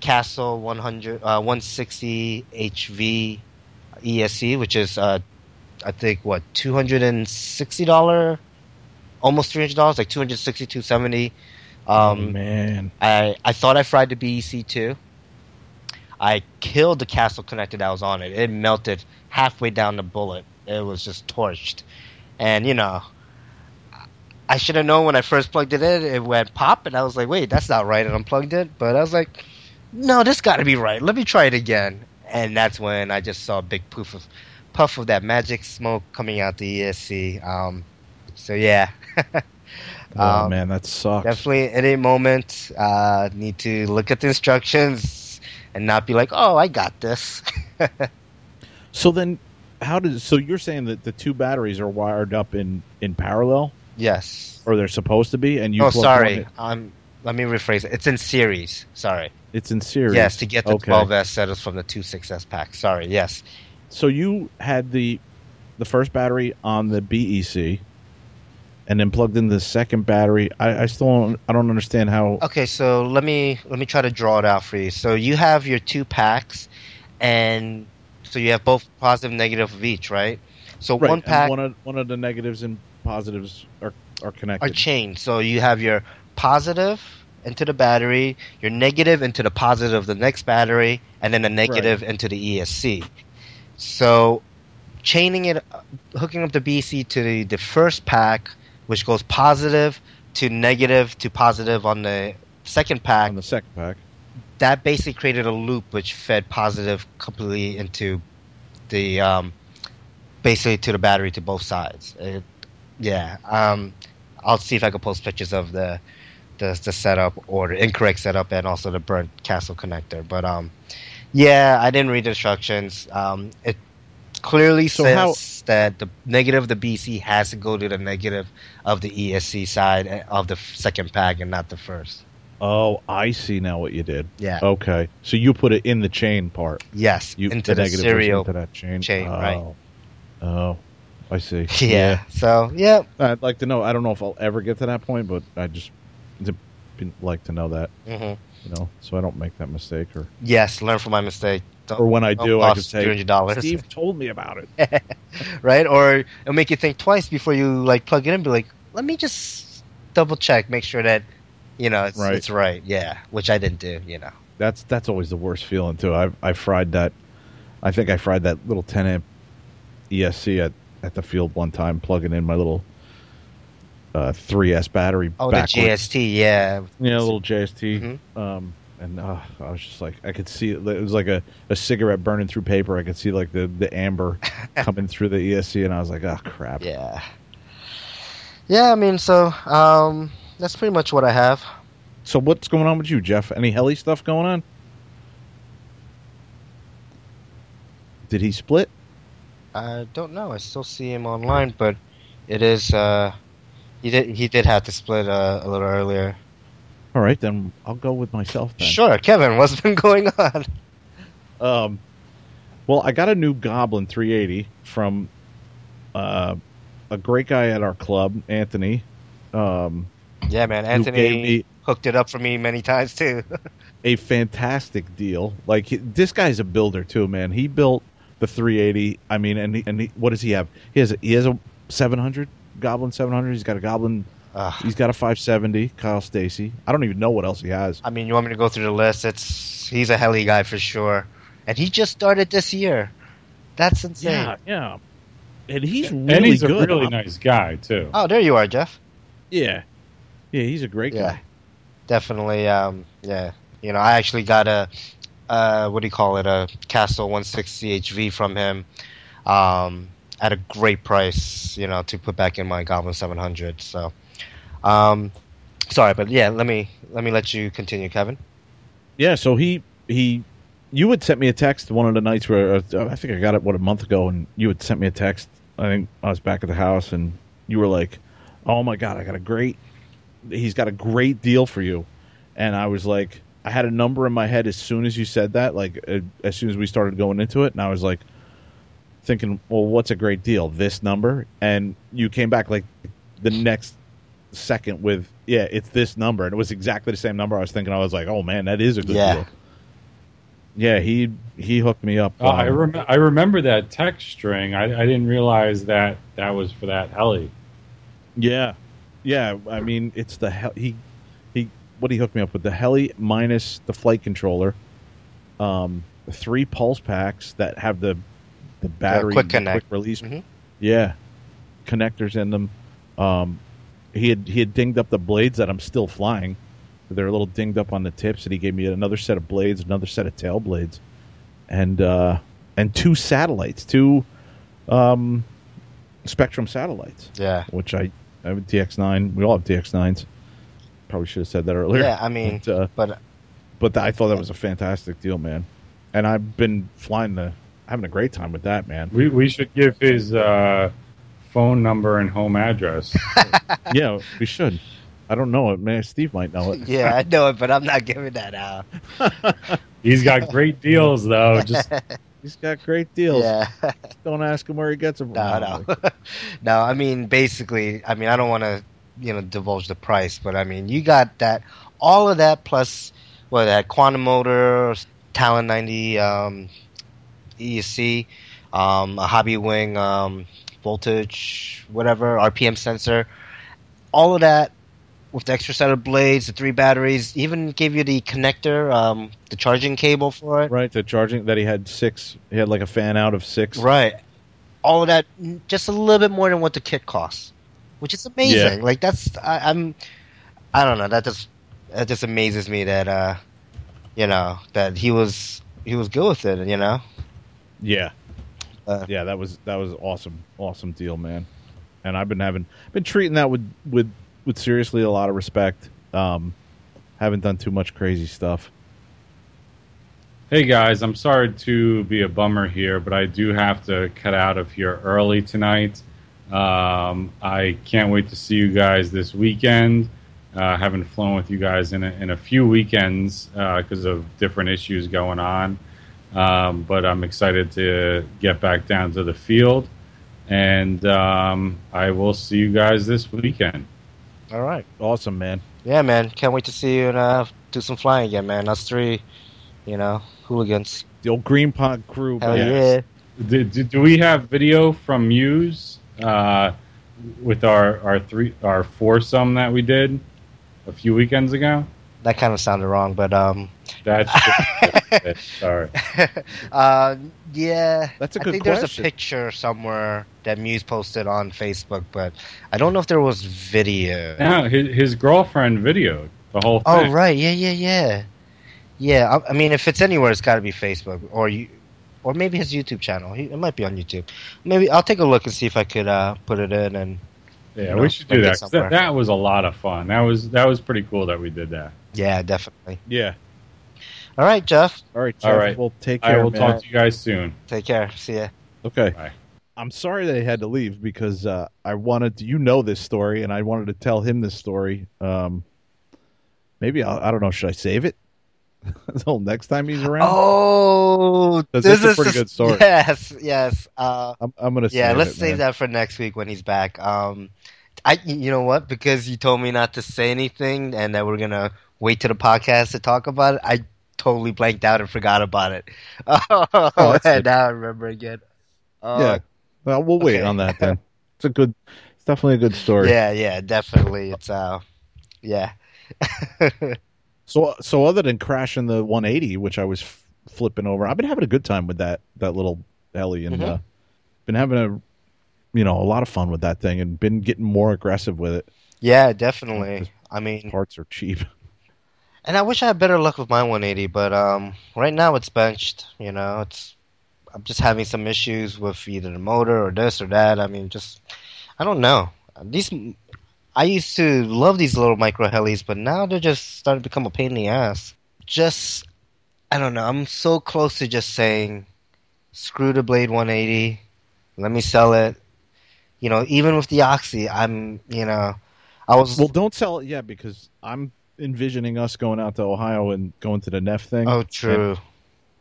Castle 100, uh, 160 HV ESC, which is, uh, I think, what, $260? Almost $300, like 260 270 um, man. I I thought I fried the BEC too. I killed the castle connector that was on it. It melted halfway down the bullet. It was just torched, and you know, I should have known when I first plugged it in. It went pop, and I was like, "Wait, that's not right." And unplugged it, but I was like, "No, this got to be right. Let me try it again." And that's when I just saw a big puff of puff of that magic smoke coming out the ESC. Um, so yeah. Oh Um, man, that sucks. Definitely at any moment, uh, need to look at the instructions and not be like, oh, I got this. So then, how does? So you're saying that the two batteries are wired up in in parallel, yes. or they're supposed to be, and you? oh, sorry. in- Um, let me rephrase it. It's in series. Sorry. It's in series. Yes, to get the Okay. 12S setups from the 26S pack. Sorry. Yes. So you had the the first battery on the BEC, and then plugged in the second battery. I, I still don't, I don't understand how. Okay, so let me let me try to draw it out for you. So you have your two packs, and so you have both positive, and negative of each, right? So Right, one pack one of one of the negatives and positives are are connected. are chained. So you have your positive into the battery, your negative into the positive of the next battery, and then the negative into the ESC. So chaining it, hooking up the BEC to the, the first pack, which goes positive to negative to positive on the second pack, on the second pack. that basically created a loop which fed positive completely into the um, basically to the battery to both sides. It, yeah, um, I'll see if I can post pictures of the, the the setup or the incorrect setup and also the burnt castle connector. But um, yeah, I didn't read the instructions. Um, it clearly So says how- that the negative of the BEC has to go to the negative of the ESC side of the second pack and not the first. Oh, I see now what you did. Yeah. Okay, so you put it in the chain part. Yes, You into the negative goes serial into that chain. chain, oh. right. Oh, I see. Yeah. So yeah. I'd like to know. I don't know if I'll ever get to that point, but I just like to know that. hmm You know, so I don't make that mistake, or Yes. Learn from my mistake. Or when I don't I cost say, $300. "Steve told me about it." right? Or it'll make you think twice before you like plug it in. And be like, let me just double check, make sure that you know it's Right. it's right. Yeah. Which I didn't do. You know. That's that's always the worst feeling too. I I fried that. I think I fried that little 10 amp ESC at at the field one time, plugging in my little uh, 3S battery. Oh, backwards. the JST. Yeah. Yeah, a little JST. Mhm. Um, and uh, I was just like, I could see it. It was like a, a cigarette burning through paper. I could see like the, the amber coming through the ESC, and I was like, oh crap. Yeah. Yeah. I mean, so um, that's pretty much what I have. So what's going on with you, Jeff? Any heli stuff going on? Did he split? I don't know. I still see him online, but it is. Uh, he did. He did have to split uh, a little earlier. All right, then I'll go with myself. Then. Sure, Kevin. What's been going on? Um, well, I got a new Goblin 380 from uh, a great guy at our club, Anthony. Um, Yeah, man. Anthony hooked it up for me many times too. a fantastic deal. Like this guy's a builder too, man. He built the 380. I mean, and he, and he, what does he have? He has a, he has a 700 Goblin 700. He's got a Goblin. Ugh. He's got a 570 Kyle Stacy. I don't even know what else he has. I mean, you want me to go through the list? It's he's a heli guy for sure, and he just started this year. That's insane. Yeah, yeah. And he's really and he's a really I'm- nice guy too. Oh, there you are, Jeff. Yeah, yeah. He's a great Yeah, guy. definitely. Um, yeah, you know, I actually got a uh, what do you call it? A Castle 160 HV from him um, at a great price. You know, to put back in my Goblin 700. So, um, sorry, but yeah, let me let me let you continue, Kevin. Yeah, so he he you had sent me a text one of the nights where uh, I think I got it what a month ago, and you had sent me a text. I think I was back at the house, and you were like, "Oh my god, I got a great, he's got a great deal for you," and I was like, I had a number in my head as soon as you said that, like uh, as soon as we started going into it, and I was like, thinking, well, what's a great deal? This number, and you came back like the next second with, yeah, it's this number, and it was exactly the same number. I was thinking, I was like, oh man, that is a good Yeah. deal. Yeah, he he hooked me up. Oh, I, um, rem- I remember that text string. I, I didn't realize that that was for that heli. Yeah, yeah. I mean, it's the hell he he what he hooked me up with the heli minus the flight controller, um, three pulse packs that have the the battery quick connect. release. Mhm. Yeah, connectors in them. Um, he had he had dinged up the blades that I'm still flying. They're a little dinged up on the tips, and he gave me another set of blades, another set of tail blades, and uh, and two satellites, two um, Spektrum satellites Yeah. which I, I have a DX9. We all have DX9s. Probably should have said that earlier. Yeah, I mean, but, uh, but but I thought that was a fantastic deal, man. And I've been flying the, having a great time with that, man. We we should give his uh, phone number and home address. yeah, we should. I don't know it, man. Steve might know it. yeah, I know it, but I'm not giving that out. He's got great deals though. Just He's got great deals. Yeah. Don't ask him where he gets them from. No, no, no. I mean, basically, I mean, I don't want to, you know, divulge the price, but I mean, you got that, all of that plus what that quantum motor, Talon 90 um, ESC, um, a Hobbywing um, voltage, whatever RPM sensor, all of that with the extra set of blades, the three batteries, even gave you the connector, um, the charging cable for it. Right, the charging that he had six. He had like a fan out of six. Right. All of that, just a little bit more than what the kit costs, which is amazing. Yeah. Like that's, I, I'm, I don't know. That just, that just amazes me that, uh, you know, that he was, he was good with it. You know. Yeah. Uh, yeah, that was that was awesome, awesome deal, man. And I've been having been treating that with with with seriously a lot of respect. Um, haven't done too much crazy stuff. Hey guys, I'm sorry to be a bummer here, but I do have to cut out of here early tonight. Um, I can't wait to see you guys this weekend. Uh, haven't flown with you guys in a, in a few weekends because of different issues going on. Um, but I'm excited to get back down to the field, and um, I will see you guys this weekend. all right. Awesome, man. Yeah, man. Can't wait to see you and uh, do some flying again, man. Us three, you know, hooligans. The old Green Pod crew. Hell man. yeah. Do, do, do we have video from Muse uh, with our, our three our foursome that we did a few weekends ago? That kind of sounded wrong, but um, That's sorry. uh, yeah, That's a I good I think there's a picture somewhere that Muse posted on Facebook, but I don't know if there was video. No, his, his girlfriend videoed the whole thing. Oh right, yeah, yeah, yeah, yeah. I, I mean, if it's anywhere, it's got to be Facebook or you, or maybe his YouTube channel. He, it might be on YouTube. Maybe I'll take a look and see if I could uh, put it in. And Yeah, you know, we should do it that. 'cause somewhere. That, that was a lot of fun. That was that was pretty cool that we did that. yeah, definitely. Yeah. All right, Jeff. All right, All Jeff, right. We'll take care. I will man. talk to you guys soon. Take care. See ya. Okay. Bye. I'm sorry that he had to leave because uh, I wanted to, you know this story and I wanted to tell him this story. Um, maybe I'll, I don't know. Should I save it until next time he's around? Oh, this is a pretty good story. Yes, yes. Uh, I'm, I'm gonna. yeah, let's it, save man. that for next week when he's back. Um, I, you know what? Because you told me not to say anything and that we're gonna wait to the podcast to talk about it. I totally blanked out and forgot about it. Oh, that's and now I remember again. Oh, Yeah. Well, we'll wait okay. on that then. It's a good. It's definitely a good story. yeah, yeah, definitely. It's uh, yeah. So, so other than crashing the 180, which I was f- flipping over, I've been having a good time with that that little heli, and Mhm. uh, been having a, you know, a lot of fun with that thing, and been getting more aggressive with it. yeah, definitely. I mean, Parts are cheap. And I wish I had better luck with my 180, but um, right now it's benched. You know, it's I'm just having some issues with either the motor or this or that. I mean, just I don't know. These I used to love these little micro helis, but now they're just starting to become a pain in the ass. Just I don't know. I'm so close to just saying, screw the Blade 180. Let me sell it. You know, even with the Oxy, I'm you know, I was Well, don't sell it yet because I'm envisioning us going out to Ohio and going to the Neff thing. oh true.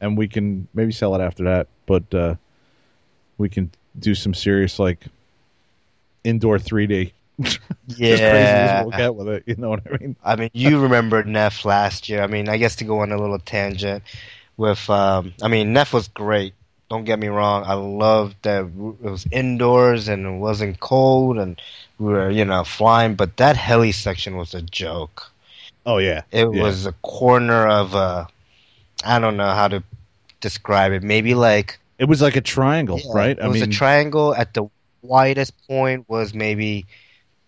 and we can maybe sell it after that. But uh, we can do some serious like indoor 3D. As crazy as Yeah. we'll get with it. You know what I mean? I mean, you remember Neff last year. I mean, I guess to go on a little tangent with, um, I mean, Neff was great. Don't get me wrong. I loved that it was indoors and it wasn't cold and we were, you know, flying. But that heli section was a joke. Oh yeah, It Yeah. was a corner of a, I don't know how to describe it. Maybe like It was like a triangle, yeah, right? It was a triangle. At the widest point was maybe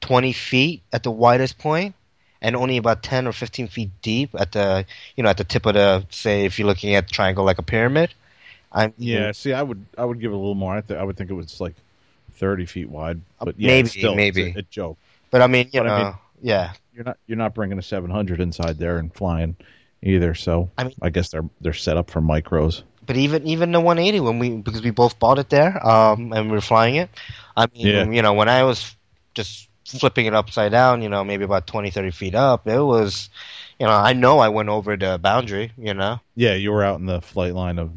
twenty feet at the widest point, and only about ten or fifteen feet deep at the you know at the tip of the say if you're looking at the triangle like a pyramid. I'm yeah. See, I would I would give it a little more. I, th- I would think it was like thirty feet wide, but yeah, Uh, maybe, still, maybe. it's a, a joke. but I mean you But know I mean- yeah. You're not you're not bringing a 700 inside there and flying either. So I mean- I guess they're they're set up for micros. But even even the 180 when we because we both bought it there um and we were flying it. I mean Yeah. you know when I was just flipping it upside down you know maybe about 20 30 feet up it was you know I know I went over the boundary you know Yeah, you were out in the flight line of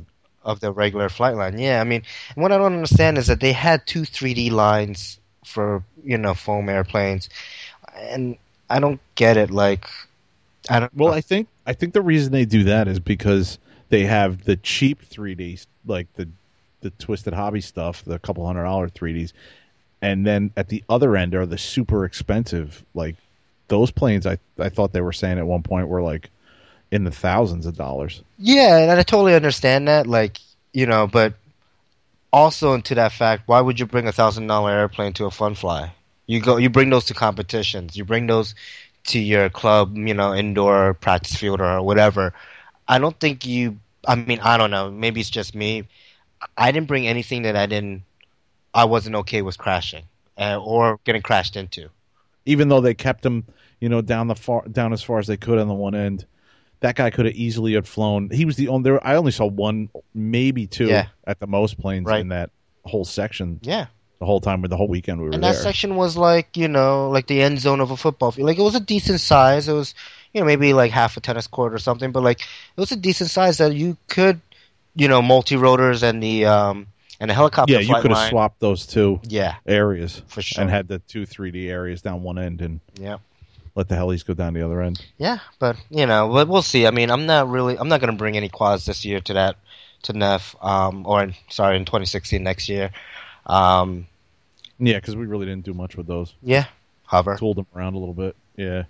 of the regular flight line. Yeah, I mean, what I don't understand is that they had two 3D lines for you know foam airplanes, and I don't get it. Like, I don't. Well, I think I think the reason they do that is because they have the cheap 3Ds, like the the twisted hobby stuff, the couple hundred dollar 3Ds, and then at the other end are the super expensive, like those planes. I I thought they were saying at one point were like in the thousands of dollars. yeah, and I totally understand that. Like, you know, but also into that fact, why would you bring a thousand dollar airplane to a fun fly? You go, you bring those to competitions. You bring those to your club, you know, indoor practice field or whatever. I don't think you. I mean, I don't know. Maybe it's just me. I didn't bring anything that I didn't. I wasn't okay with crashing uh, or getting crashed into. Even though they kept them, you know, down the far down as far as they could on the one end. That guy could have easily had flown. He was the only. There, I only saw one, maybe two, Yeah. at the most planes Right. in that whole section. Yeah, The whole time, with the whole weekend we were and there. that section was like you know like the end zone of a football field. Like it was a decent size. It was you know maybe like half a tennis court or something, but like it was a decent size that you could you know multi rotors and the um and the helicopter. yeah, you could have swapped those two Yeah, areas for sure. and had the two 3D areas down one end and yeah. let the helis go down the other end. Yeah, but you know, we'll see. I mean, I'm not really, I'm not going to bring any quads this year to that to Neff, um, or in, sorry, in 2016 next year. Um, Yeah, because we really didn't do much with those. yeah, hover. Tooled them around a little bit. Yeah.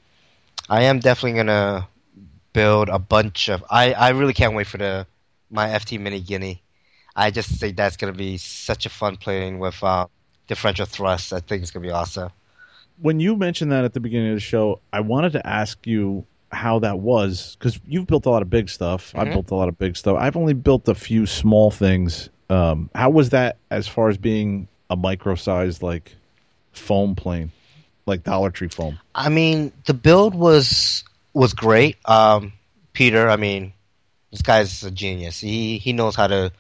I am definitely going to build a bunch of. I I really can't wait for the my FT Mini Guinea. I just think that's going to be such a fun plane with uh, differential thrust. I think it's going to be awesome. When you mentioned that at the beginning of the show, I wanted to ask you how that was because you've built a lot of big stuff. I've Mhm. built a lot of big stuff. I've only built a few small things. Um, how was that as far as being a micro-sized like foam plane, like Dollar Tree foam? I mean, the build was was great. Um, Peter, I mean, this guy's a genius. He he knows how to,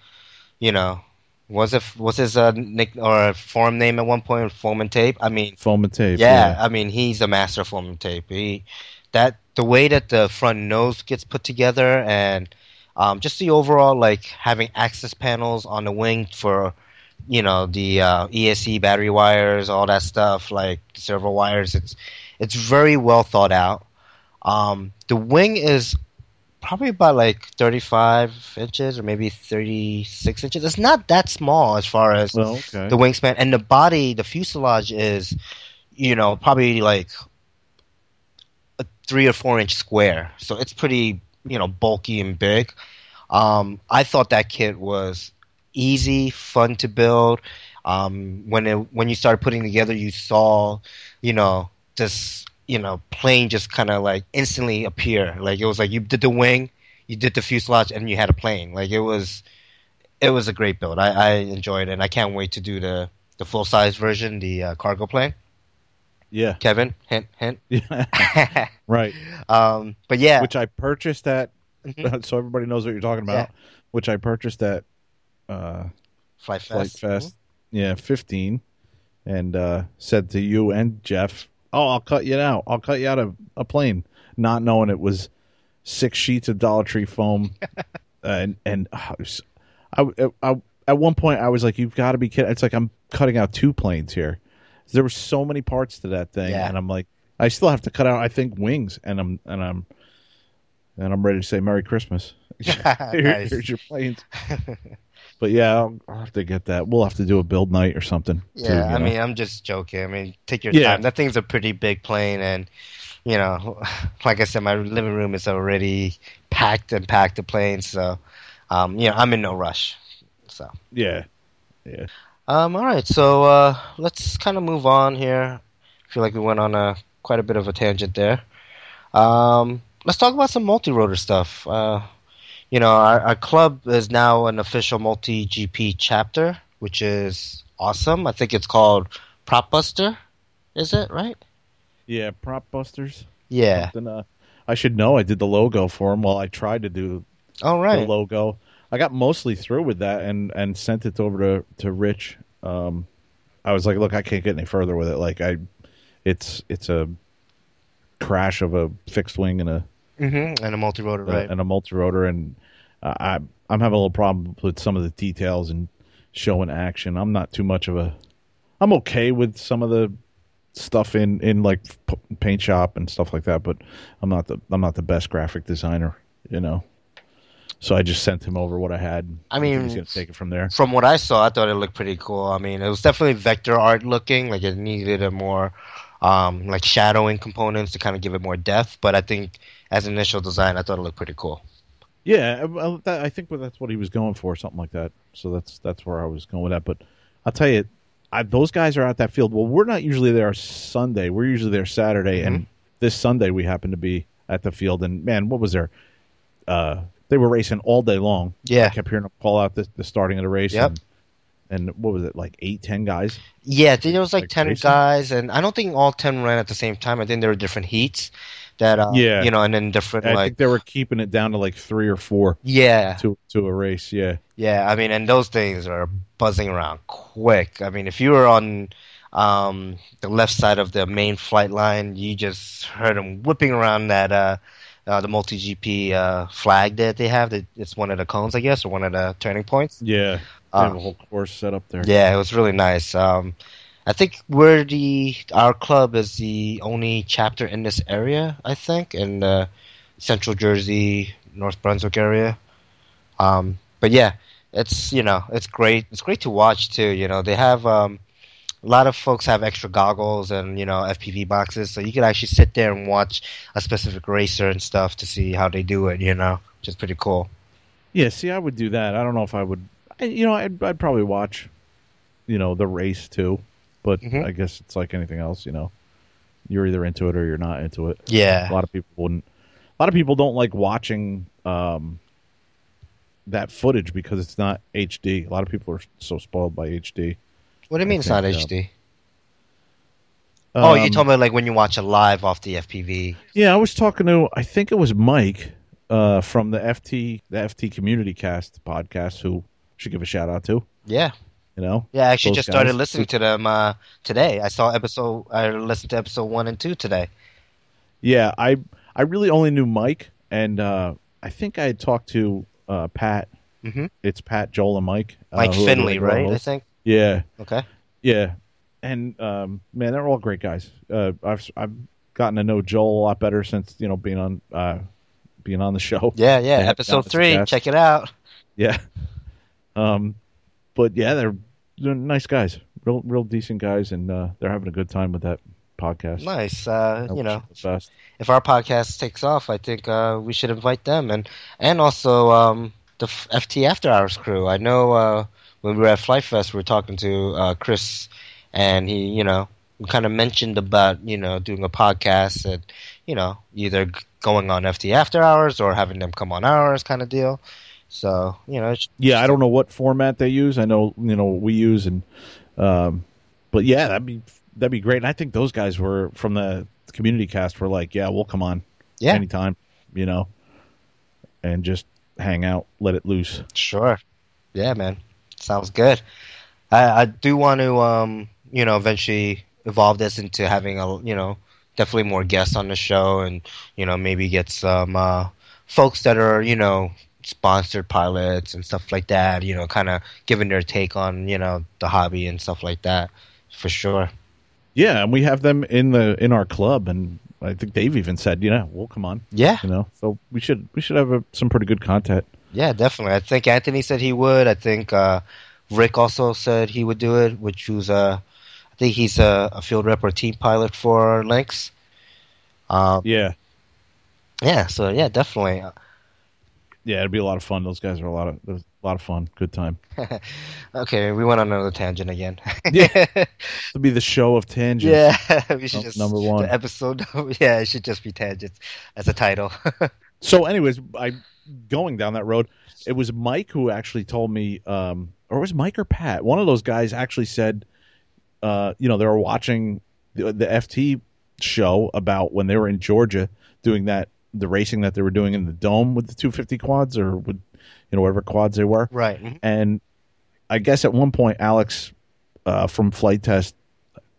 you know, was it was his uh, nick or forum name at one point foam and tape? I mean, Foam and tape. yeah, I mean, he's a master of foam and tape. He that the way that the front nose gets put together and um, just the overall like having access panels on the wing for you know the uh, ESC battery wires, all that stuff, like the servo wires. It's it's very well thought out. Um, the wing is probably about like 35 inches or maybe 36 inches. It's not that small as far as Well, okay. the wingspan and the body the fuselage is you know probably like a three or four inch square so it's pretty you know bulky and big um, i thought that kit was easy fun to build um, when it when you started putting together you saw you know this you know plane just kind of like instantly appear like it was like you did the wing you did the fuselage and you had a plane like it was it was a great build. I, I enjoyed it, and I can't wait to do the, the full size version, the uh, cargo plane. yeah. Kevin, hint, hint. Yeah. right. um, but yeah, Which I purchased at, Mhm. so everybody knows what you're talking about. Which I purchased at uh, Flite Fest. Flite Fest. Yeah, 15. And uh, said to you and Jeff, Oh, I'll cut you out. I'll cut you out of a plane. Not knowing it was six sheets of Dollar Tree foam. and and uh, I, was- I, I, at one point I was like, "You've got to be kidding!" It's like I'm cutting out two planes here. There were so many parts to that thing, Yeah. and I'm like, I still have to cut out, I think, wings, and I'm and I'm and I'm ready to say Merry Christmas. Here- Nice. Here's your planes. But yeah, I'll, I'll have to get that. We'll have to do a build night or something. Yeah, you I know? mean, I'm just joking. I mean, take your Yeah. time. That thing's a pretty big plane, and you know, like I said, my living room is already packed and packed with planes. So, um, you know, I'm in no rush. So, yeah, yeah. um, all right. So uh, let's kind of move on here. I feel like we went on a quite a bit of a tangent there. Um, let's talk about some multi-rotor stuff. Uh, you know, our, our club is now an official MultiGP chapter, which is awesome. I think it's called Prop Buster. Is it right? Yeah, prop busters. Yeah. Something, uh, I should know. I did the logo for them. Well, I tried to do All right. the logo. I got mostly through with that and and sent it over to to Rich. Um, I was like, look, I can't get any further with it. Like I, it's it's a crash of a fixed wing and a Mm-hmm. And a multi-rotor, right? and a multi rotor, and uh, I I'm having a little problem with some of the details and showing action. I'm not too much of a. I'm okay with some of the stuff in in like p- paint shop and stuff like that, but I'm not the I'm not the best graphic designer, you know. So I just sent him over what I had. I mean, he's gonna take it from there. From what I saw, I thought it looked pretty cool. I mean, it was definitely vector art looking. Like it needed a more um, like shadowing components to kind of give it more depth. But I think as an initial design, I thought it looked pretty cool. Yeah, that, I think that's what he was going for, something like that. So that's that's where I was going with that. But I'll tell you, I, those guys are out that field. Well, we're not usually there Sunday. We're usually there Saturday, and this Sunday we happen to be at the field. And man, what was there? Uh, they were racing all day long. Yeah. I kept hearing them call out the, the starting of the race. Yep. And, and what was it like eight, ten guys? Yeah, there was like, Like ten racing? guys, and I don't think all ten ran at the same time. I think there were different heats that, uh, Yeah. you know, and then different I like, think they were keeping it down to like three or four yeah, to to a race. Yeah, Yeah, I mean, and those things are buzzing around quick. I mean, if you were on um, the left side of the main flight line, you just heard them whipping around that uh, uh, the MultiGP uh, flag that they have. That it's one of the cones, I guess, or one of the turning points. yeah. They have a whole course set up there. Yeah, it was really nice. Um, I think we're the our club is the only chapter in this area. I think in the Central Jersey, North Brunswick area. Um, but yeah, it's you know it's great. It's great to watch too. You know they have um, a lot of folks have extra goggles and you know FPV boxes, so you can actually sit there and watch a specific racer and stuff to see how they do it. You know, which is pretty cool. Yeah, see, I would do that. I don't know if I would. You know, I'd, I'd probably watch, you know, the race too. But Mhm. I guess it's like anything else. You know, you're either into it or you're not into it. Yeah. A lot of people wouldn't. A lot of people don't like watching um, that footage because it's not HD. A lot of people are so spoiled by HD. What do you mean it's not uh, HD? oh, you told me like when you watch it live off the FPV. Yeah, I was talking to. I think it was Mike uh, from the FT the FT Community Cast podcast who should give a shout out to. Yeah. You know, Yeah, I actually just started listening to them uh, today. I saw episode. I listened to episode one and two today. Yeah, I I really only knew Mike, and uh, I think I had talked to uh, Pat. Mhm. It's Pat, Joel, and Mike. uh, Mike Finley, right? I think. Yeah, Okay. yeah, and um, man, they're all great guys. Uh, I've I've gotten to know Joel a lot better since you know being on uh, being on the show. Yeah, yeah. Yeah, episode three. Check it out. Yeah. Um, but yeah, they're, they're nice guys, real real decent guys, and uh, they're having a good time with that podcast. Nice. Uh, you know, if our podcast takes off, I think uh, we should invite them and and also um, the FT After Hours crew. I know uh, when we were at Flite Fest, we were talking to uh, Chris, and he, you know, kind of mentioned about you know doing a podcast and you know either going on FT After Hours or having them come on ours, kind of deal. So you know, it's- Yeah, I don't know what format they use. I know you know we use, and um, but yeah, that'd be that'd be great. And I think those guys were from the community cast were like, yeah, we'll come on yeah, anytime, you know, and just hang out, let it loose. Sure. Yeah, man. Sounds good. I, I do want to, um, you know, eventually evolve this into having a, you know, definitely more guests on the show, and you know, maybe get some uh, folks that are, you know, sponsored pilots and stuff like that. You know, kind of giving their take on you know the hobby and stuff like that, for sure. Yeah, and we have them in the in our club, and I think they've even said, you know, well, come on, Yeah, you know, so we should we should have a, some pretty good content. yeah, definitely. I think Anthony said he would. I think uh, Rick also said he would do it, which was uh, I think he's a, a field rep or team pilot for Lynx. Um, Yeah, yeah, so yeah, definitely. Yeah, it'd be a lot of fun. Those guys are a lot of a lot of fun, good time. okay, we went on another tangent again. Yeah. To be the show of tangents. yeah, we should Num- just number one. Episode, yeah, it should just be tangents as a title. So, anyways, I going down that road. It was Mike who actually told me, um, or was Mike or Pat? One of those guys actually said, uh, you know, they were watching the, the FT show about when they were in Georgia doing that, the racing that they were doing in the dome with the 250 quads or with, you know, whatever quads they were. right. mhm. And I guess at one point, Alex uh, from Flite Test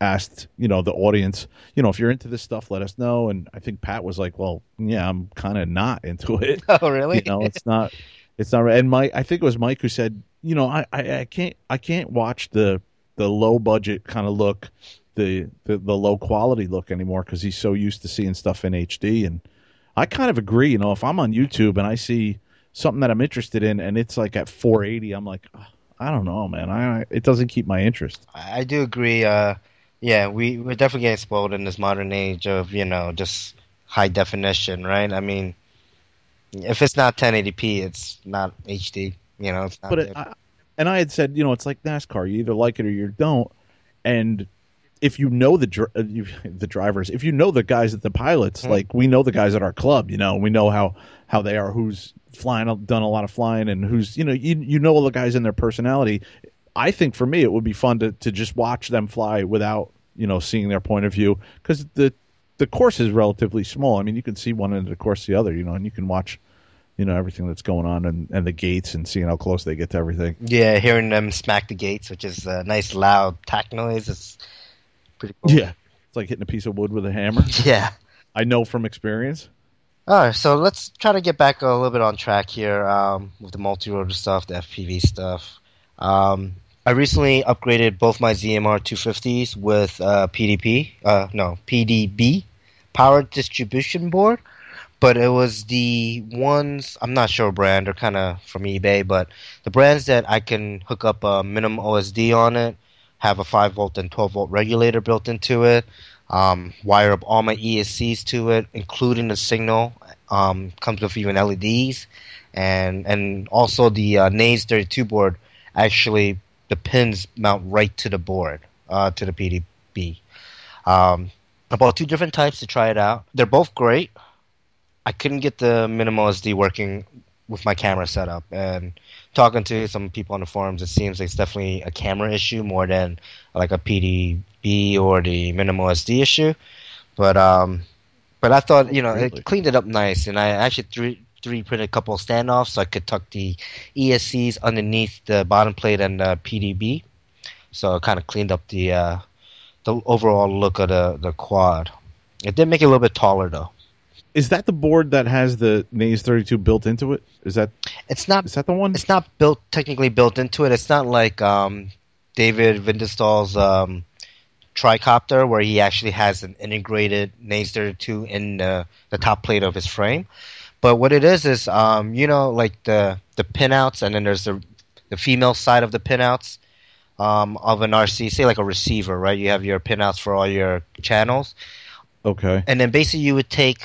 asked, you know, the audience, you know, if you're into this stuff, let us know. And I think Pat was like, well, yeah, I'm kind of not into it. Oh, really? You know, it's not, it's not. And Mike, I think it was Mike who said, you know, I, I, I can't, I can't watch the the low budget kind of look, the the, the low quality look anymore because he's so used to seeing stuff in HD. And I kind of agree. You know, if I'm on YouTube and I see something that I'm interested in and it's like at 480, I'm like, "Ugh, I don't know, man. I it doesn't keep my interest. I I do agree. Uh, yeah, we we're definitely getting spoiled in this modern age of you know just high definition, right? I mean, if it's not 1080p, it's not HD. You know, it's not. but it, I, and I had said, you know, it's like NASCAR. You either like it or you don't. And if you know the dr- uh, you, the drivers, if you know the guys at the pilots, Mhm. like we know the guys at our club, you know, we know how how they are, who's flying, done a lot of flying, and who's you know, you you know all the guys and their personality. I think for me, it would be fun to to just watch them fly without you know seeing their point of view because the the course is relatively small. I mean, you can see one end of the course, the other, you know, and you can watch. You know everything that's going on and, and the gates and seeing how close they get to everything. yeah, hearing them smack the gates, which is a nice loud tack noise, is pretty cool. Yeah, it's like hitting a piece of wood with a hammer. Yeah. I know from experience. All right, so let's try to get back a little bit on track here um, with the multi-rotor stuff, the FPV stuff. Um, I recently upgraded both my ZMR 250s with uh, PDP, uh, no PDB, power distribution board, but it was the ones I'm not sure brand, they're kind of from eBay, but the brands that I can hook up a minimum OSD on it, have a 5 volt and 12 volt regulator built into it, um, wire up all my ESCs to it, including the signal. Um, comes with even LEDs, and and also the uh, Naze 32 board. Actually, the pins mount right to the board, uh, to the PDB. Um, I bought two different types to try it out. They're both great. I couldn't get the MinimOSD working with my camera setup, and talking to some people on the forums, it seems like it's definitely a camera issue more than like a PDB or the MinimOSD issue. But um, but I thought you know Really? it cleaned it up nice, and I actually three three printed a couple of standoffs so I could tuck the ESCs underneath the bottom plate and the PDB, so it kind of cleaned up the uh, the overall look of the the quad. It did make it a little bit taller though. Is that the board that has the Naze 32 built into it? Is that It's not is that the one? it's not built technically built into it. It's not like um, David Windestål's um, tricopter where he actually has an integrated Naze 32 in the, the top plate of his frame. But what it is is um, you know like the the pinouts and then there's the the female side of the pinouts um, of an RC, say like a receiver, right? You have your pinouts for all your channels Okay. and then basically you would take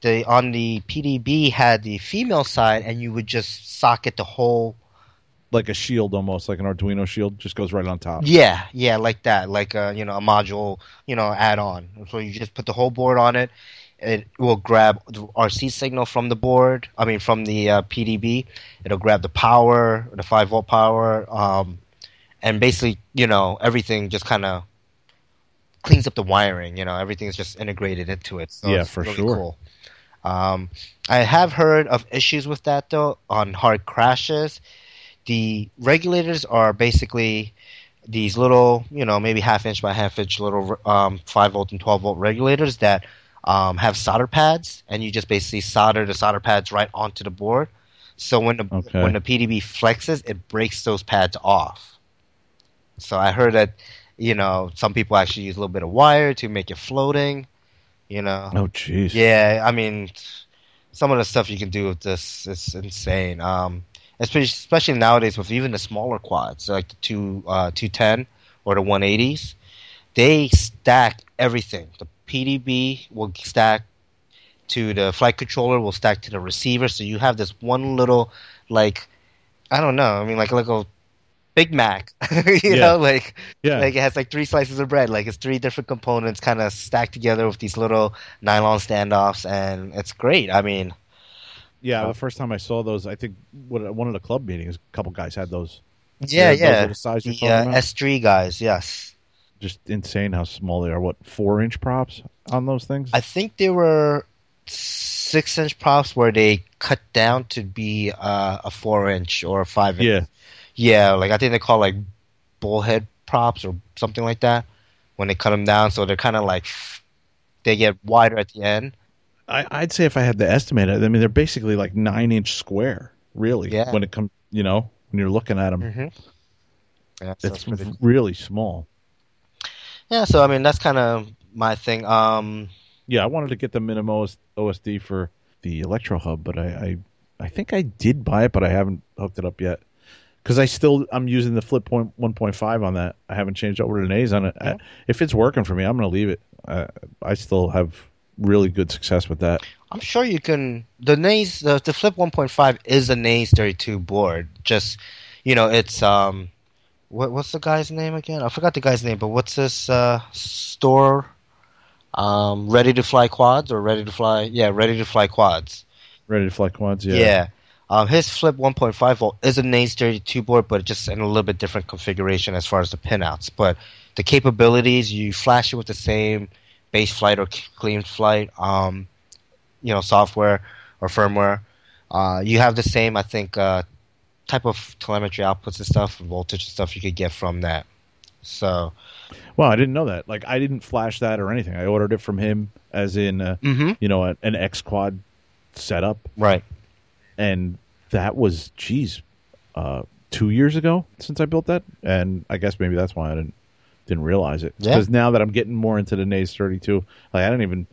the on the PDB had the female side, and you would just socket the whole. Like a shield almost, like an Arduino shield, just goes right on top. Yeah, yeah, like that, like a you know a module, you know, add on. So you just put the whole board on it. It will grab the RC signal from the board. I mean, from the uh, PDB. It'll grab the power, the five volt power, um, and basically, you know, everything just kind of cleans up the wiring. You know, everything's just integrated into it. So Yeah, it's for really sure. Cool. Um, I have heard of issues with that though on hard crashes. The regulators are basically these little, you know, maybe half inch by half inch little um, five volt and twelve volt regulators that um, have solder pads, and you just basically solder the solder pads right onto the board. So when the Okay. when the PDB flexes, it breaks those pads off. So I heard that, you know, some people actually use a little bit of wire to make it floating. You know, Oh, jeez. yeah, I mean, some of the stuff you can do with this is insane. Um, especially, especially nowadays with even the smaller quads, like the two uh, 210 or the 180s, they stack everything. The PDB will stack to the flight controller, will stack to the receiver. So you have this one little, like, I don't know. I mean, like like a Big Mac, you Yeah. know, like Yeah. like it has like three slices of bread. Like it's three different components kind of stacked together with these little nylon standoffs, and it's great. I mean, yeah. The first time I saw those, I think one of the club meetings, a couple guys had those. yeah, those yeah. are the size you're The uh. S3 guys, yes. Just insane how small they are. What four inch props on those things? I think they were six inch props where they cut down to be uh, a four inch or a five inch. yeah. Yeah, like I think they call like bullhead props or something like that when they cut them down. So they're kind of like they get wider at the end. I, I'd say if I had to estimate it, I mean they're basically like nine inch square, really. Yeah. When it comes, you know, when you're looking at them, Mm-hmm. Yeah, it's pretty- really small. yeah. So I mean, that's kind of my thing. Um, Yeah, I wanted to get the minimum OS, OSD for the Electro Hub, but I, I, I think I did buy it, but I haven't hooked it up yet. Because I still I'm using the Flip point 1.5 on that. I haven't changed over to Naze on it. I, if it's working for me, I'm going to leave it. I, I still have really good success with that. I'm sure you can. The Naze, the, the Flip 1.5 is a Naze 32 board. Just, you know, it's um, what what's the guy's name again? I forgot the guy's name, but what's this uh store? Um, ready to fly quads or ready to fly? Yeah, ready to fly quads. Ready to fly quads? Yeah. Yeah. Um, his Flip 1.5 volt is a Naze 32 board, but just in a little bit different configuration as far as the pinouts. But the capabilities, you flash it with the same Baseflight or Cleanflight, um, you know, software or firmware. Uh, you have the same, I think, uh, type of telemetry outputs and stuff, voltage and stuff you could get from that. So, Well, I didn't know that. Like, I didn't flash that or anything. I ordered it from him, as in, uh, Mhm. you know, an X Quad setup, right. And that was, geez, uh, two years ago since I built that, and I guess maybe that's why I didn't didn't realize it. Yeah. Because now that I'm getting more into the Naze 32, like I didn't even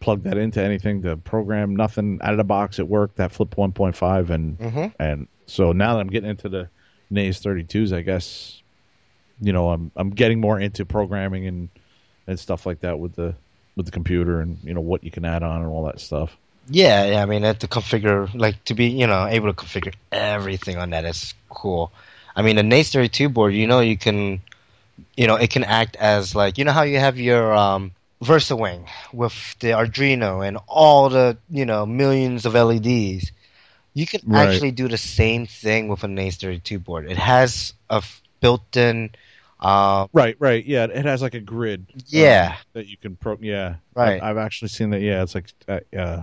plug that into anything. The program, nothing out of the box. It worked. That Flip 1.5, and Mhm. and so now that I'm getting into the Naze 32s, I guess, you know, I'm I'm getting more into programming and and stuff like that with the with the computer and you know what you can add on and all that stuff. Yeah, yeah. I mean, to configure, like, to be, you know, able to configure everything on that is cool. I mean, the Naze 32 board, you know, you can, you know, it can act as like, you know, how you have your um, VersaWing with the Arduino and all the, you know, millions of LEDs. You can Right. actually do the same thing with a Naze 32 board. It has a f- built-in, uh, Right, right. Yeah, it has like a grid. Yeah. um, that you can pro. Yeah, Right. I've actually seen that. Yeah, it's like uh, uh,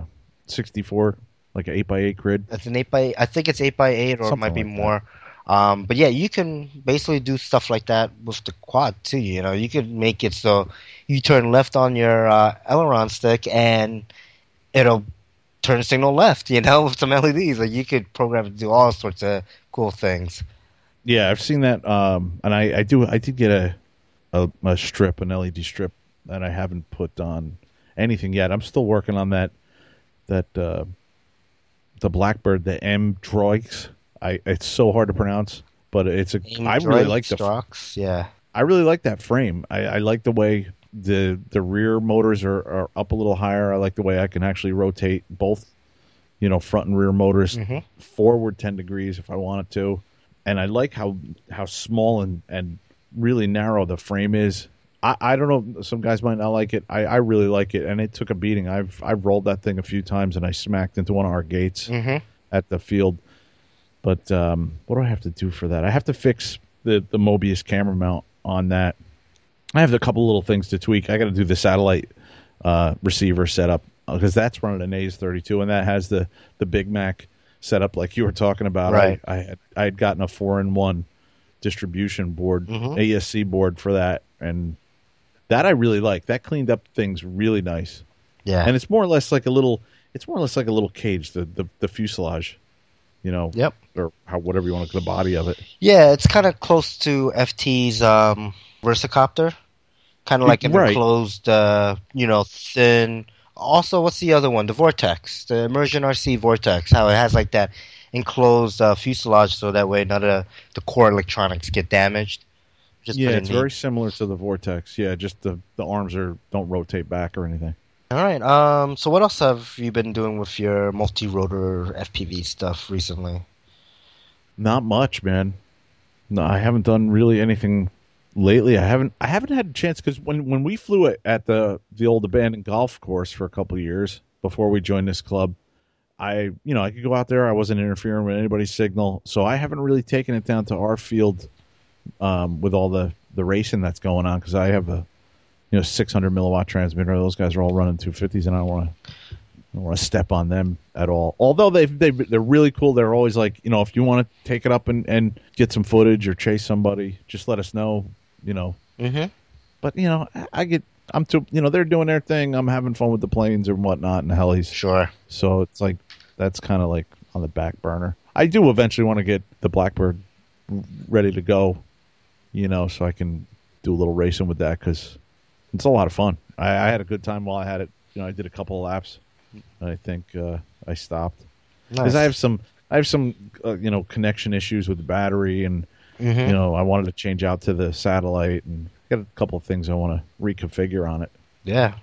64, like an eight by eight grid. It's an eight by. I think it's eight by eight, or it might be like more. Um, but yeah, you can basically do stuff like that with the quad too. You know, you could make it so you turn left on your uh, aileron stick, and it'll turn signal left. You know, with some LEDs. Like you could program it to do all sorts of cool things. Yeah, I've seen that. Um, and I, I do. I did get a, a a strip, an LED strip, that I haven't put on anything yet. I'm still working on that. That uh, the Blackbird, the M Droids. I it's so hard to pronounce, but it's a. I really like the. Strox. Yeah. I really like that frame. I, I like the way the the rear motors are, are up a little higher. I like the way I can actually rotate both, you know, front and rear motors Mhm. forward ten degrees if I wanted to. And I like how how small and, and really narrow the frame is. I, I don't know. Some guys might not like it. I, I really like it, and it took a beating. I've I've rolled that thing a few times, and I smacked into one of our gates hmm at the field. But um, what do I have to do for that? I have to fix the the Mobius camera mount on that. I have a couple little things to tweak. I got to do the satellite uh, receiver setup because that's running a Naze 32, and that has the the Big Mac setup like you were talking about. Right. I, I had I had gotten a four in one distribution board, Mhm. ESC board for that, and that I really like. That cleaned up things really nice Yeah. and it's more or less like a little it's more or less like a little cage the the, the fuselage You know, Yep. or how whatever you want to the body of it. Yeah, it's kind of close to FT's um, Versacopter, kind of like an Right. enclosed, uh, you know, thin. Also, what's the other one? The Vortex, the Immersion RC Vortex. How it has like that enclosed uh, fuselage, so that way none of the core electronics get damaged. Just yeah, it's very similar to the Vortex. Yeah, just the the arms are don't rotate back or anything. All right. Um. So, what else have you been doing with your multi-rotor FPV stuff recently? Not much, man. No, I haven't done really anything lately. I haven't. I haven't had a chance because when when we flew it at the the old abandoned golf course for a couple of years before we joined this club, I you know I could go out there. I wasn't interfering with anybody's signal, so I haven't really taken it down to our field um, with all the the racing that's going on because I have a you know 600 milliwatt transmitter. Those guys are all running 250s, and I don't want to. I don't want to step on them at all. Although they they they're really cool. They're always like, you know, if you want to take it up and and get some footage or chase somebody, just let us know. You know, Mm-hmm. but you know, I- I get. I'm too. You know, they're doing their thing. I'm having fun with the planes and whatnot and the helis. Sure. So it's like that's kind of like on the back burner. I do eventually want to get the Blackbird ready to go, you know, so I can do a little racing with that because it's a lot of fun. I, I had a good time while I had it. You know, I did a couple of laps. And I think uh, I stopped because Nice. I have some I have some uh, you know connection issues with the battery and Mhm. you know I wanted to change out to the satellite and got a couple of things I want to reconfigure on it. Yeah.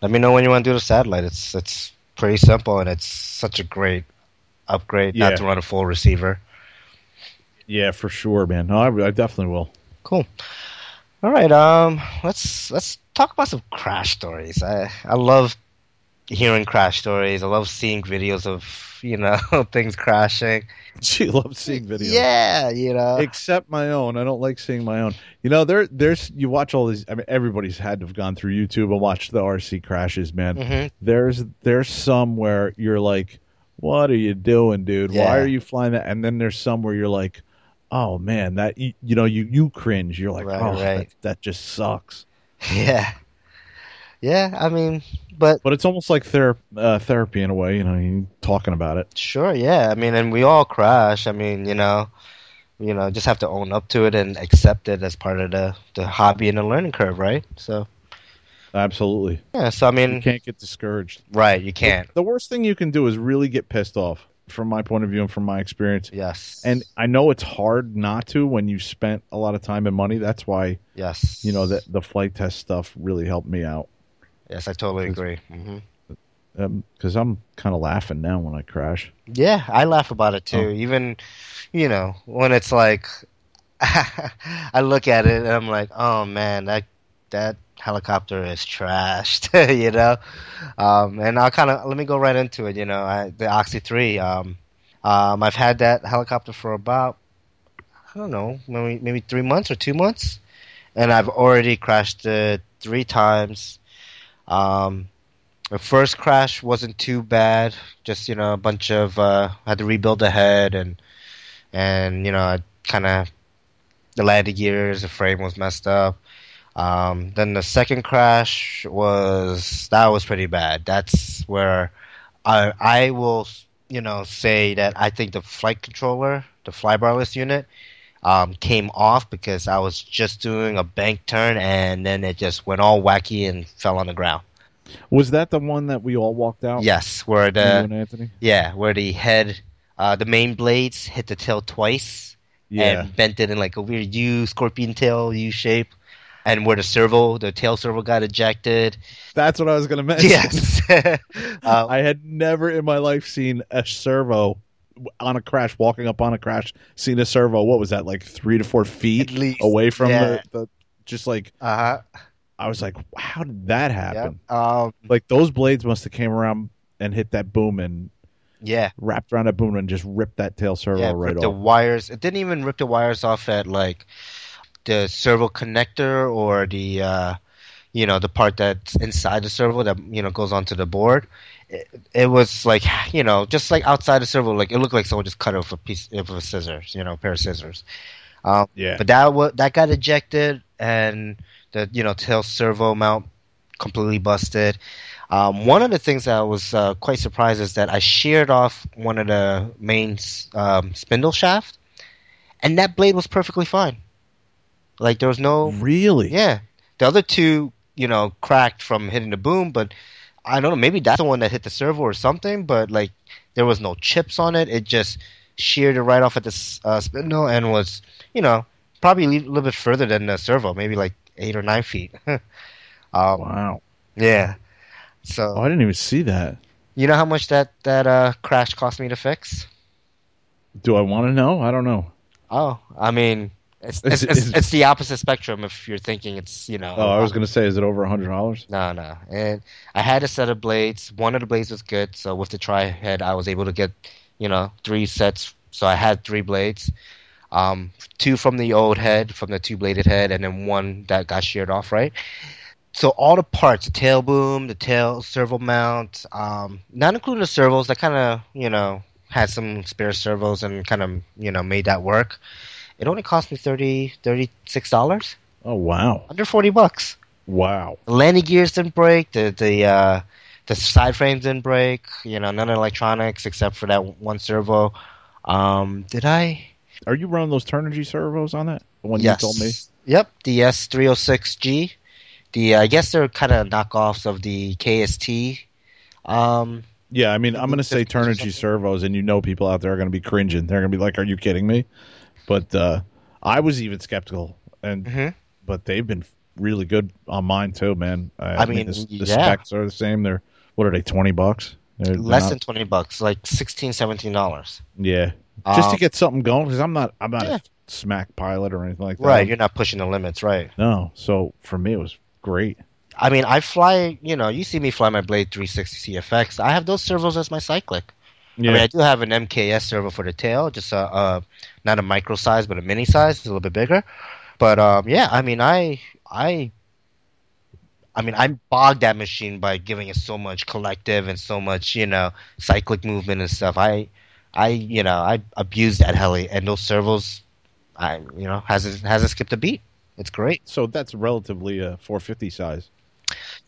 Let me know when you want to do the satellite. It's it's pretty simple and it's such a great upgrade Yeah. not to run a full receiver. Yeah, for sure, man. No, I, I definitely will. Cool. All right, um let's let's talk about some crash stories. I I love hearing crash stories. I love seeing videos of, you know, things crashing. She loves seeing videos. Yeah, you know. Except my own. I don't like seeing my own. You know, there there's you watch all these I mean everybody's had to have gone through YouTube and watched the RC crashes, man. Mhm. There's there's some where you're like, What are you doing, dude? Yeah. Why are you flying that? And then there's some where you're like, Oh man, that you, you know, you you cringe. You're like, Right, Oh right. That, that just sucks. Yeah. Yeah, I mean, but But it's almost like ther- uh, therapy in a way, you know, you talking about it. Sure, yeah. I mean, and we all crash. I mean, you know, you know, just have to own up to it and accept it as part of the the hobby and the learning curve, right? So, Absolutely. yeah. So I You mean, can't get discouraged. right? You can't. The worst thing you can do is really get pissed off, from my point of view and from my experience. Yes. And I know it's hard not to when you spent a lot of time and money. That's why yes, you know that the Flite Test stuff really helped me out Yes, I totally agree. hmm because I'm kind of laughing now when I crash. Yeah, I laugh about it too. Oh. Even, you know, when it's like, I look at it and I'm like, oh man, that that helicopter is trashed, you know. Um, and I'll kind of let me go right into it. You know, I, the Oxy Three. Um, um, I've had that helicopter for about, I don't know, maybe maybe three months or two months, and I've already crashed it three times. Um, the first crash wasn't too bad. Just you know, a bunch of uh, had to rebuild the head and and you know, I kind of the landing gears, the frame was messed up. Um, then the second crash was that was pretty bad. That's where I I will you know say that I think the flight controller, the flybarless unit, um, came off because I was just doing a bank turn and then it just went all wacky and fell on the ground. Was that the one that we all walked out? Yes, where the yeah where the head, uh, the main blades hit the tail twice Yeah. and bent it in like a weird U scorpion tail U shape, and where the servo, the tail servo got ejected. That's what I was going to mention. Yes, uh, I had never in my life seen a servo on a crash, walking up on a crash, seen a servo. What was that, like three to four feet least, away from yeah. the, the, just like, uh huh. I was like, how did that happen? Um, Like those blades must have came around and hit that boom and yeah, wrapped around that boom and just ripped that tail servo yeah. right ripped the wires. It didn't even rip the wires off at like the servo connector or the uh, you know the part that's inside the servo that you know goes onto the board. It, it was like you know just like outside the servo, like it looked like someone just cut off a piece of a scissors, you know, a pair of scissors. Um, Yeah. But that wa- that got ejected, and the you know tail servo mount completely busted. Um, one of the things that I was uh, quite surprised is that I sheared off one of the main um, spindle shaft, and that blade was perfectly fine. Like there was no Really? yeah. The other two, you know, cracked from hitting the boom, but I don't know. Maybe that's the one that hit the servo or something. But like there was no chips on it. It just sheared it right off at the uh, spindle and was, you know, probably a little bit further than the servo, maybe like eight or nine feet. um, Wow. Yeah. Oh, So I didn't even see that. you know how much that that uh, crash cost me to fix? Do I want to know? I don't know. Oh, I mean, it's Is it's, it's, it's the opposite spectrum. If you're thinking it's you know. Oh, I was going to say, is it over a hundred dollars? No, no. And I had a set of blades. One of the blades was good, so with the tri head, I was able to get, you know, three sets. So I had three blades, um, two from the old head, from the two bladed head, and then one that got sheared off, right? So all the parts, the tail boom, the tail servo mount, um, not including the servos, that kind of, you know, had some spare servos and kind of, you know, made that work. It only cost me 30 $36, Oh wow, under 40 bucks wow. the landing gears didn't break. The the uh, the side frames didn't break. You know, none of the electronics except for that one servo. Um, did I? Are you running those Turnigy servos on that? The one yes. you told me. Yep, the S three hundred six G. The uh, I guess they're kind of knockoffs of the KST. Um, Yeah, I mean, I'm going to say 50 Turnigy servos, and you know, people out there are going to be cringing. They're going to be like, "Are you kidding me?" But uh, I was even skeptical, and Mhm. but they've been really good on mine too, man. I, I mean, the, the yeah. specs are the same. They're what are they? Twenty bucks? They're- less not- than twenty bucks, like 16 dollars. yeah, just to Um, get something going because I'm not I'm not Yeah. a smack pilot or anything like that. Right, you're not pushing the limits, right? No, so for me it was great. I mean, I fly. You know, you see me fly my Blade 360 CFX. I have those servos as my cyclic. Yeah, I mean, I do have an MKS servo for the tail, just a, uh not a micro size, but a mini size, it's a little bit bigger. But um, yeah, I mean, I, I, I mean, I bogged that machine by giving it so much collective and so much, you know, cyclic movement and stuff. I, I, you know, I abused that heli, and those servos, I, you know, hasn't hasn't skipped a beat. It's great. so that's relatively a 450 size.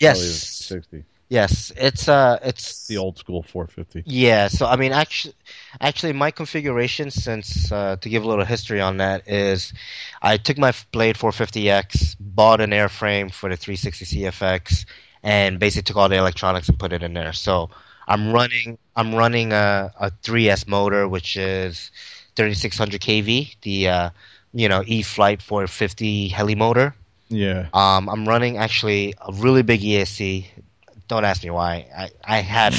Yes, 60. Yes, it's uh, it's The old school 450. Yeah, so I mean, actually, actually, my configuration, since uh, to give a little history on that, is I took my Blade 450X, bought an airframe for the 360 CFX, and basically took all the electronics and put it in there. So I'm running, I'm running a, a 3S motor, which is 3600 kV, the uh, you know E Flight 450 heli motor. Yeah. Um, I'm running actually a really big ESC. Don't ask me why. I, I had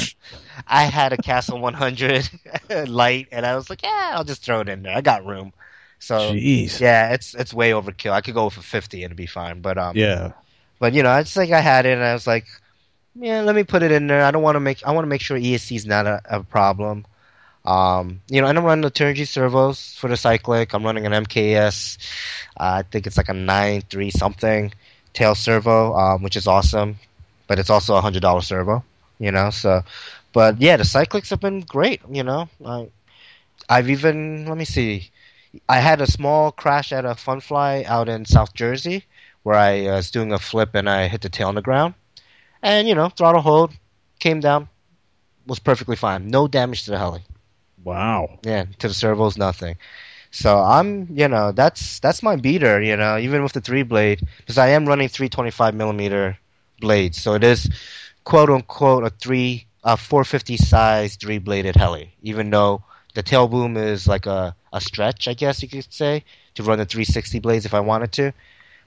I had a Castle 100 light, and I was like, yeah, I'll just throw it in there. I got room. So Jeez. yeah, it's it's way overkill. I could go for 50 and it'd be fine. But um, Yeah. but you know, it's like I had it, and I was like, yeah, let me put it in there. I don't want to make. I want to make sure ESC is not a, a problem. Um, you know, and I'm running the Turnigy servos for the cyclic. I'm running an MKS. Uh, I think it's like a nine three something tail servo, um, which is awesome, but it's also a hundred dollar servo. You know, so but yeah, the cyclics have been great. You know, I, I've even let me see. I had a small crash at a fun fly out in South Jersey where I uh, was doing a flip and I hit the tail on the ground, and you know, throttle hold came down, was perfectly fine, no damage to the heli. Wow. Yeah, to the servos, nothing. So I'm, you know, that's that's my beater. You know, even with the three blade, because I am running three twenty five millimeter blades, so it is quote unquote a three a four fifty size three bladed heli. Even though the tail boom is like a a stretch, I guess you could say, to run the three sixty blades if I wanted to.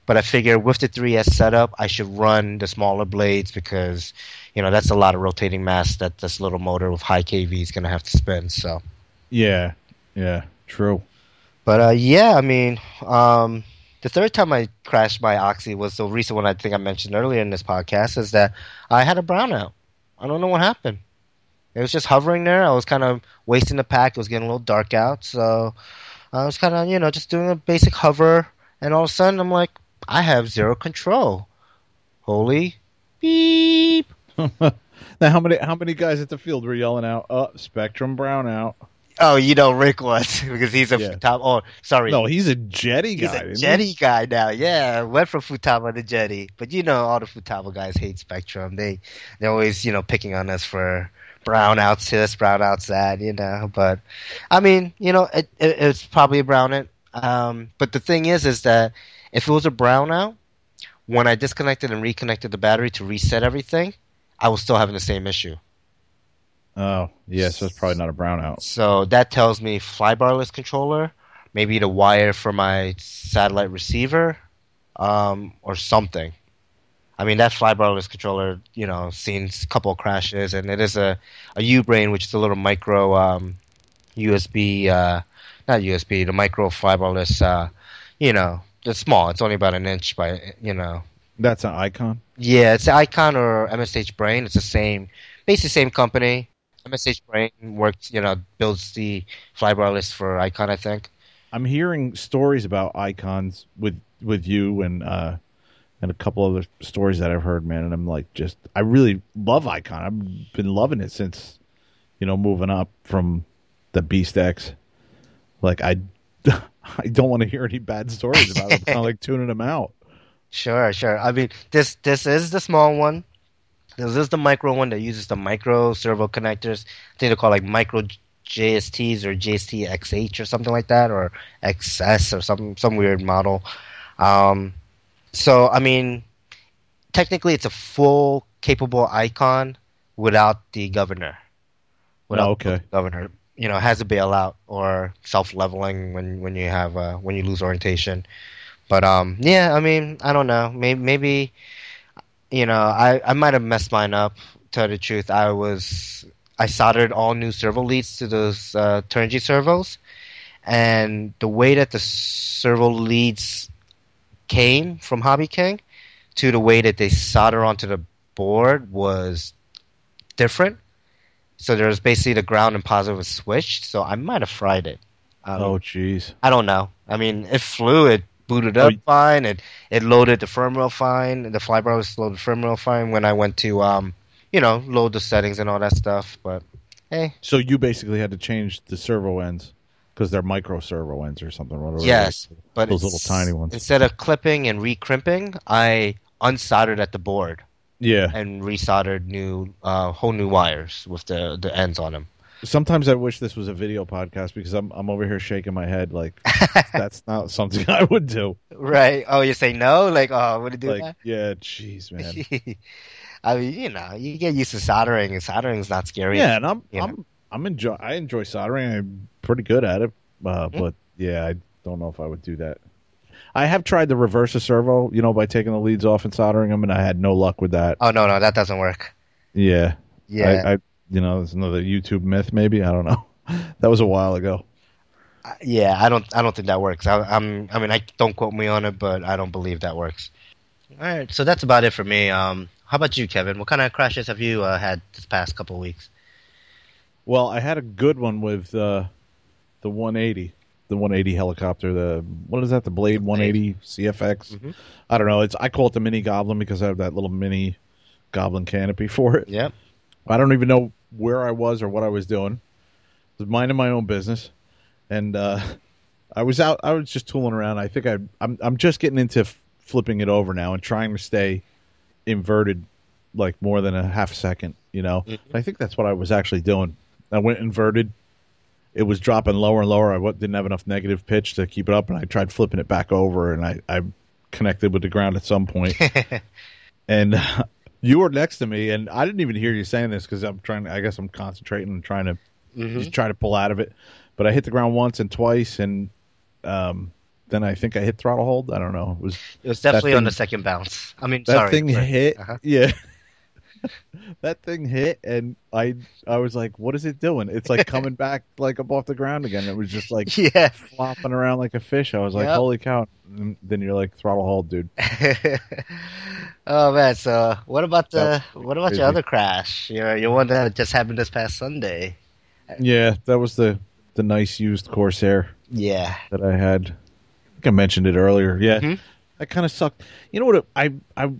But I figure with the 3S setup, I should run the smaller blades because, you know, that's a lot of rotating mass that this little motor with high kV is going to have to spin. So. Yeah. Yeah. True. But uh, yeah, I mean, um, the third time I crashed my Oxy was the recent one I think I mentioned earlier in this podcast. Is that I had a brownout. I don't know what happened. It was just hovering there. I was kind of wasting the pack. It was getting a little dark out, so I was kind of you know just doing a basic hover, and all of a sudden I'm like, I have zero control. Holy beep! now, how many how many guys at the field were yelling out, "Uh, Spektrum brownout"? Oh, you know Rick was because he's a Yeah. Futaba. Oh, sorry. No, he's a Jeti He's guy. a isn't he? Jeti guy now. Yeah, went from Futaba to Jeti. But you know, all the Futaba guys hate Spektrum. They they're always you know picking on us for brownouts this, brownouts that. You know, but I mean, you know, it, it, it's probably a brownout. Um, but the thing is, is that if it was a brownout, when I disconnected and reconnected the battery to reset everything, I was still having the same issue. Oh, yeah, so it's probably not a brownout. So that tells me flybarless controller, maybe the wire for my satellite receiver, um, or something. I mean, that flybarless controller, you know, seen a couple of crashes, and it is a, a U-Brain, which is a little micro um, USB, uh, not USB, the micro flybarless, uh, you know, it's small. It's only about an inch by, you know, That's an icon. yeah, it's an Icon or MSH Brain. It's the same, basically same company. MSH Brain works, you know, builds the flybarless for Icon, I think. I'm hearing stories about icons with with you and uh and a couple other stories that I've heard, man, and I'm like just I really love icon. I've been loving it since you know moving up from the Beast X. Like I I don't want to hear any bad stories about it. I'm kind of like tuning them out. Sure, sure. I mean, this this is the small one. This is the micro one that uses the micro servo connectors. I think they're called like micro JSTs or JST XH or something like that, or XS or some some weird model. Um, so I mean, technically, it's a full capable icon without the governor. Without Oh, okay. the governor, you know, has a bailout or self leveling when when you have uh, when you lose orientation. But um, yeah, I mean, I don't know. Maybe, maybe you know, I, I might have messed mine up. To tell the truth, I was I soldered all new servo leads to those uh, Turnigy servos, and the way that the servo leads came from Hobby King to the way that they solder onto the board was different. So there was basically the ground and positive was switched. So I might have fried it. Um, Oh, jeez. I don't know. I mean, it flew. It booted Oh, up y- fine. It it loaded the firmware fine. The flybar was loaded firmware fine when I went to um, you know, load the settings and all that stuff. But hey, So you basically had to change the servo ends because they're micro servo ends or something. Whatever. yes, is. but Those little tiny ones. Instead of clipping and re-crimping, I unsoldered at the board Yeah. and resoldered new, uh, whole new wires with the the ends on them. Sometimes I wish this was a video podcast because I'm I'm over here shaking my head like that's not something I would do. Right? Oh, you say no? Like, oh, would it do Like, yeah, jeez, man. I mean, you know, you get used to soldering, and soldering's not scary. Yeah, and I'm? I'm I'm enjoy I enjoy soldering. I'm pretty good at it, uh, Mm-hmm. but yeah, I don't know if I would do that. I have tried to reverse a servo, you know, by taking the leads off and soldering them, and I had no luck with that. Oh no, no, that doesn't work. Yeah, Yeah. I, I you know, it's another YouTube myth, maybe I don't know. that was a while ago. Yeah, I don't. I don't think that works. I, I'm. I mean, I don't quote me on it, but I don't believe that works. All right, so that's about it for me. Um, how about you, Kevin? What kind of crashes have you uh, had this past couple of weeks? Well, I had a good one with uh, the 180, the 180 helicopter. The what is that? The Blade 180 CFX. Mhm. I don't know. It's I call it the mini Goblin because I have that little mini Goblin canopy for it. Yep. I don't even know where I was or what I was doing. I was minding my own business, and uh, I was out. I was just tooling around. I think I, I'm I'm just getting into f- flipping it over now and trying to stay inverted like more than a half second. You know, Mhm. I think that's what I was actually doing. I went inverted. It was dropping lower and lower. I didn't have enough negative pitch to keep it up, and I tried flipping it back over, and I, I connected with the ground at some point. point and you were next to me, and I didn't even hear you saying this because I'm trying. I guess I'm concentrating and trying to hmm just try to pull out of it. But I hit the ground once and twice, and um, then I think I hit throttle hold. I don't know. It was It was definitely on the second bounce. I mean, that sorry. thing sorry. hit? Uh-huh. Yeah, that thing hit, and I I was like, "What is it doing?" It's like coming back like up off the ground again. It was just like Yeah. flopping around like a fish. I was like, Yep. "Holy cow!" And then you're like, "Throttle hold, dude." oh man. So, what about the? What about crazy. your other crash? Your your one that just happened this past Sunday. Yeah, that was the the nice used Corsair. Yeah. that I had. I think I mentioned it earlier. Yeah, Mhm. that kind of sucked. You know what? I I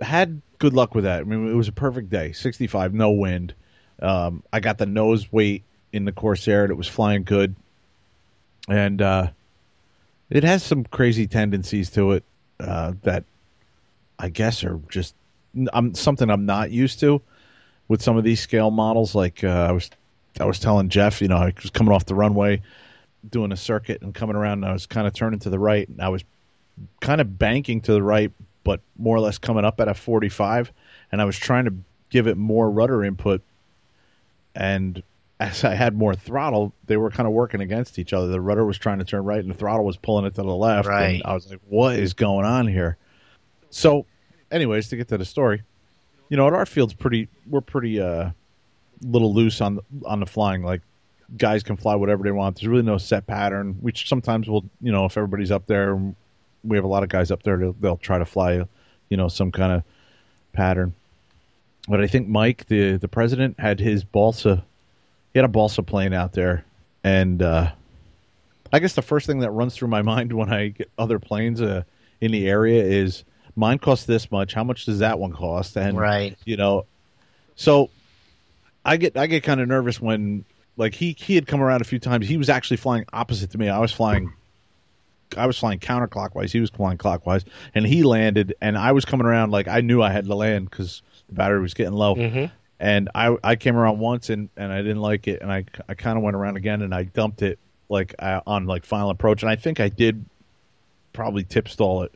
had good luck with that. I mean, it was a perfect day. Sixty five, no wind. Um, I got the nose weight in the Corsair. It was flying good, and uh, it has some crazy tendencies to it uh, that I guess are just I'm something I'm not used to with some of these scale models. Like uh, I was I was telling Jeff, you know, I was coming off the runway doing a circuit and coming around and I was kind of turning to the right and I was kind of banking to the right but more or less coming up at a 45 and I was trying to give it more rudder input and as I had more throttle they were kind of working against each other the rudder was trying to turn right and the throttle was pulling it to the left Right. and I was like what is going on here so anyways to get to the story you know at our field's pretty we're pretty uh little loose on the, on the flying like guys can fly whatever they want. There's really no set pattern. Which sometimes will, you know, if everybody's up there, we have a lot of guys up there. They'll, they'll try to fly, you know, some kind of pattern. But I think Mike, the the president, had his balsa. He had a balsa plane out there, and uh, I guess the first thing that runs through my mind when I get other planes uh, in the area is mine costs this much. How much does that one cost? And Right. you know, so I get I get kind of nervous when like he he had come around a few times. He was actually flying opposite to me. I was flying I was flying counterclockwise. He was flying clockwise, and he landed, and I was coming around like I knew I had to land because the battery was getting low. Mhm. And I I came around once and and I didn't like it, and I I kind of went around again and I dumped it like uh, on like final approach, and I think I did probably tip stall it.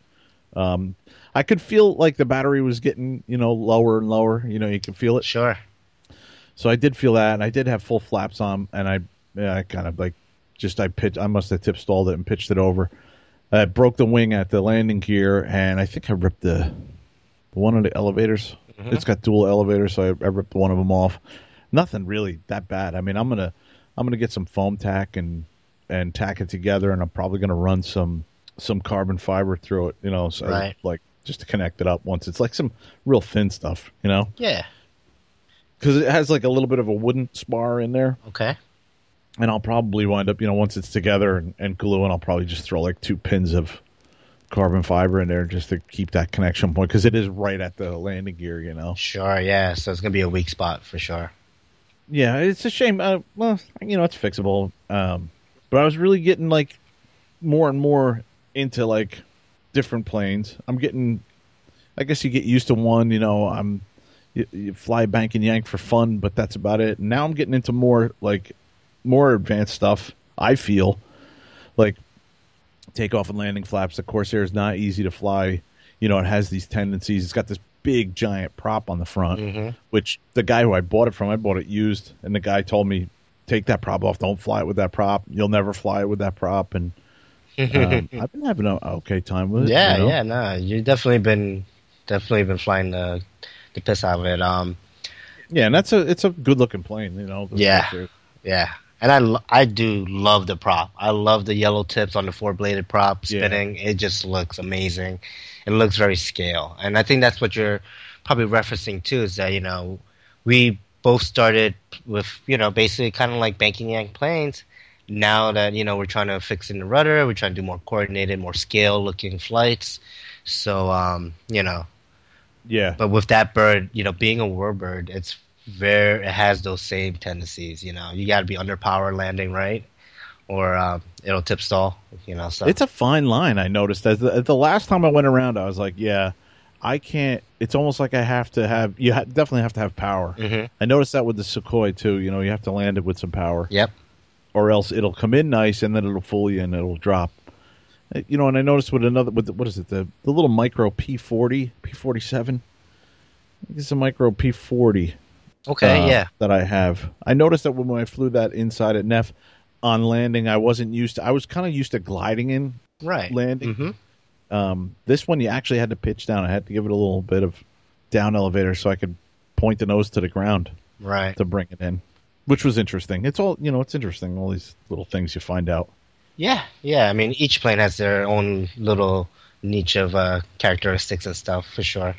Um, I could feel like the battery was getting you know lower and lower. You know, you could feel it. Sure. So I did feel that, and I did have full flaps on, and I, yeah, I kind of like just I pitched. I must have tip stalled it and pitched it over. I broke the wing at the landing gear, and I think I ripped the one of the elevators. Mm-hmm. It's got dual elevators, so I, I ripped one of them off. Nothing really that bad. I mean, I'm gonna I'm gonna get some Foam-Tac and and tack it together, and I'm probably gonna run some some carbon fiber through it. You know, so Right. like just to connect it up once. It's like some real thin stuff. You know Yeah. because it has like a little bit of a wooden spar in there, Okay. And I'll probably wind up, you know, once it's together and, and glue, and I'll probably just throw like two pins of carbon fiber in there just to keep that connection point because it is right at the landing gear, you know. Sure. Yeah. So it's gonna be a weak spot for sure. Yeah, it's a shame. Uh, well, you know, it's fixable. Um, but I was really getting like more and more into like different planes. I'm getting, I guess you get used to one. You know, I'm you, you fly bank and yank for fun, but that's about it. Now I'm getting into more like more advanced stuff. I feel like takeoff and landing flaps. The Corsair is not easy to fly. You know, it has these tendencies. It's got this big giant prop on the front hmm which the guy who I bought it from, I bought it used, and the guy told me, take that prop off, don't fly it with that prop. You'll never fly it with that prop. And um, I've been having an okay time with it. yeah. you know? Yeah. No, you've definitely been definitely been flying the the piss out of it. Um. yeah. And that's a it's a good looking plane, you know. Yeah. Yeah. And I, I do love the prop. I love the yellow tips on the four bladed prop Yeah. spinning. It just looks amazing. It looks very scale. And I think that's what you're probably referencing too is that, you know, we both started with, you know, basically kind of like banking yank planes. Now that, you know, we're trying to fix in the rudder, we're trying to do more coordinated, more scale looking flights. So, um, you know, Yeah, but with that bird, you know, being a warbird, it's very it has those same tendencies. You know, you got to be under power landing right, or um, it'll tip stall. You know, so it's a fine line. I noticed as the, the last time I went around, I was like, yeah, I can't. It's almost like I have to have. You ha- definitely have to have power. Mhm. I noticed that with the Sukhoi too. You know, you have to land it with some power. Yep. or else it'll come in nice and then it'll fool you and it'll drop. Uh, You know, and I noticed with another with the, what is it the the little micro P forty P forty seven. It's a micro P forty. Okay. uh, yeah. that I have. I noticed that when I flew that inside at Neff on landing, I wasn't used to. I was kind of used to gliding in. Right. landing. hmm Um, this one you actually had to pitch down. I had to give it a little bit of down elevator so I could point the nose to the ground Right. to bring it in, which was interesting. It's all you know. It's interesting. All these little things you find out. Yeah. Yeah. I mean, each plane has their own little niche of uh, characteristics and stuff for sure.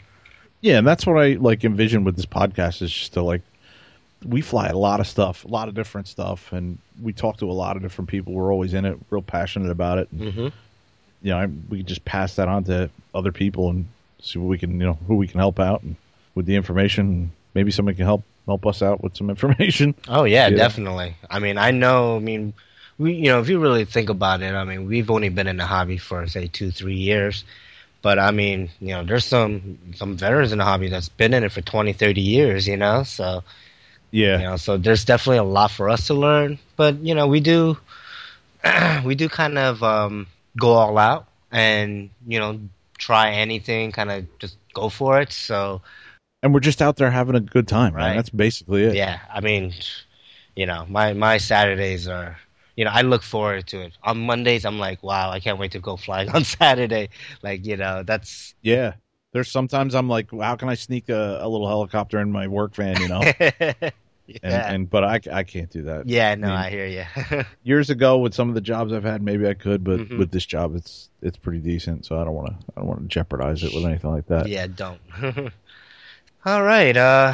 Yeah, and that's what I like envision with this podcast is just to like we fly a lot of stuff, a lot of different stuff, and we talk to a lot of different people. We're always in it, real passionate about it. And, Mm-hmm. You know, I, we just pass that on to other people and see what we can, you know, who we can help out and with the information. Maybe somebody can help help us out with some information. Oh yeah, Yeah. definitely. I mean, I know. I mean, we you know if you really think about it, I mean, we've only been in the hobby for say two three years, but I mean, you know, there's some some veterans in the hobby that's been in it for 20, 30 years. You know, so Yeah, you know, so there's definitely a lot for us to learn. But you know, we do we do kind of um, go all out and you know try anything, kind of just go for it. So and we're just out there having a good time, right? Right. That's basically it. yeah, I mean, you know, my my Saturdays are. You know, I look forward to it. On Mondays, I'm like, wow, I can't wait to go flying on Saturday. Like, you know, that's Yeah. There's sometimes I'm like, how can I sneak a, a little helicopter in my work van, you know? yeah, And, and but I, I can't do that. yeah. No, I mean- I hear you. Years ago, with some of the jobs I've had, maybe I could, but Mhm. with this job, it's it's pretty decent. So I don't want to I don't want to jeopardize it with anything like that. Yeah, don't. All right. Uh,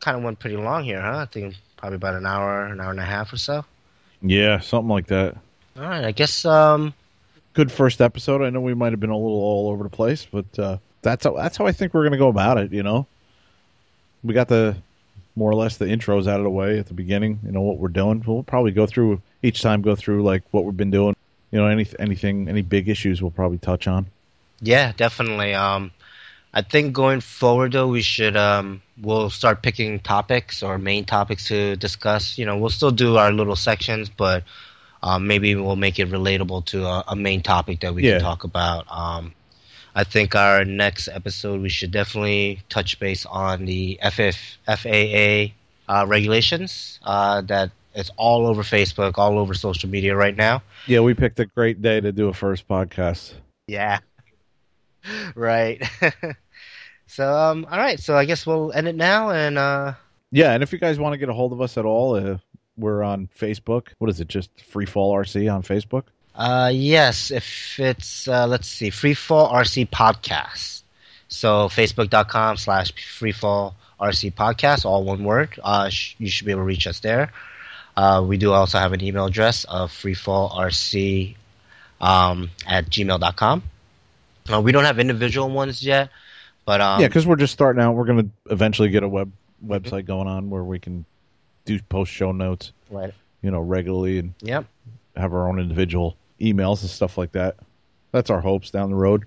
kind of went pretty long here, huh? I think probably about an hour, an hour and a half or so. Yeah, something like that. All right. I guess. Um. Good first episode. I know we might have been a little all over the place, but uh, that's how, that's how I think we're going to go about it. You know, we got the more or less the intros out of the way at the beginning. You know what we're doing. We'll probably go through each time. Go through like what we've been doing. You know, any anything, any big issues we'll probably touch on. Yeah, definitely. Um, I think going forward though, we should um, we'll start picking topics or main topics to discuss. You know, we'll still do our little sections, but um, maybe we'll make it relatable to a, a main topic that we Yeah. can talk about. Um, I think our next episode we should definitely touch base on the FF, FAA uh, regulations uh, that it's all over Facebook, all over social media right now. Yeah, we picked a great day to do a first podcast. Yeah. right. so um all right, so I guess we'll end it now and uh Yeah, and if you guys want to get a hold of us at all, uh, we're on Facebook. What is it? Just Freefall RC on Facebook. uh yes, if it's uh let's see, Freefall RC Podcast. So facebook.com slash freefall RC podcast, all one word. Uh sh- you should be able to reach us there. Uh we do also have an email address of freefallrc um at gmail.com. Uh, we don't have individual ones yet, but um yeah, because we're just starting out. We're going to eventually get a web website going on where we can do post show notes, right. you know, regularly and Yep. have our own individual emails and stuff like that. That's our hopes down the road.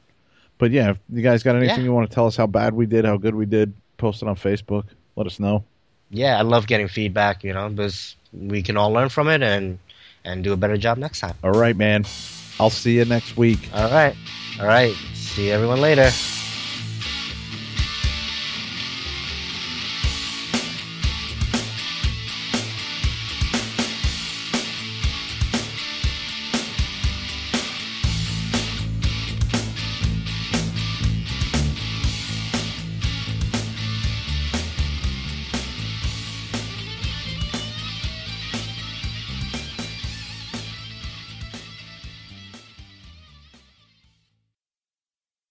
But yeah, if you guys got anything Yeah. you want to tell us how bad we did, how good we did, post it on Facebook. Let us know. yeah, I love getting feedback, you know, because we can all learn from it and and do a better job next time. All right, man. I'll see you next week. All right. All right. See everyone later.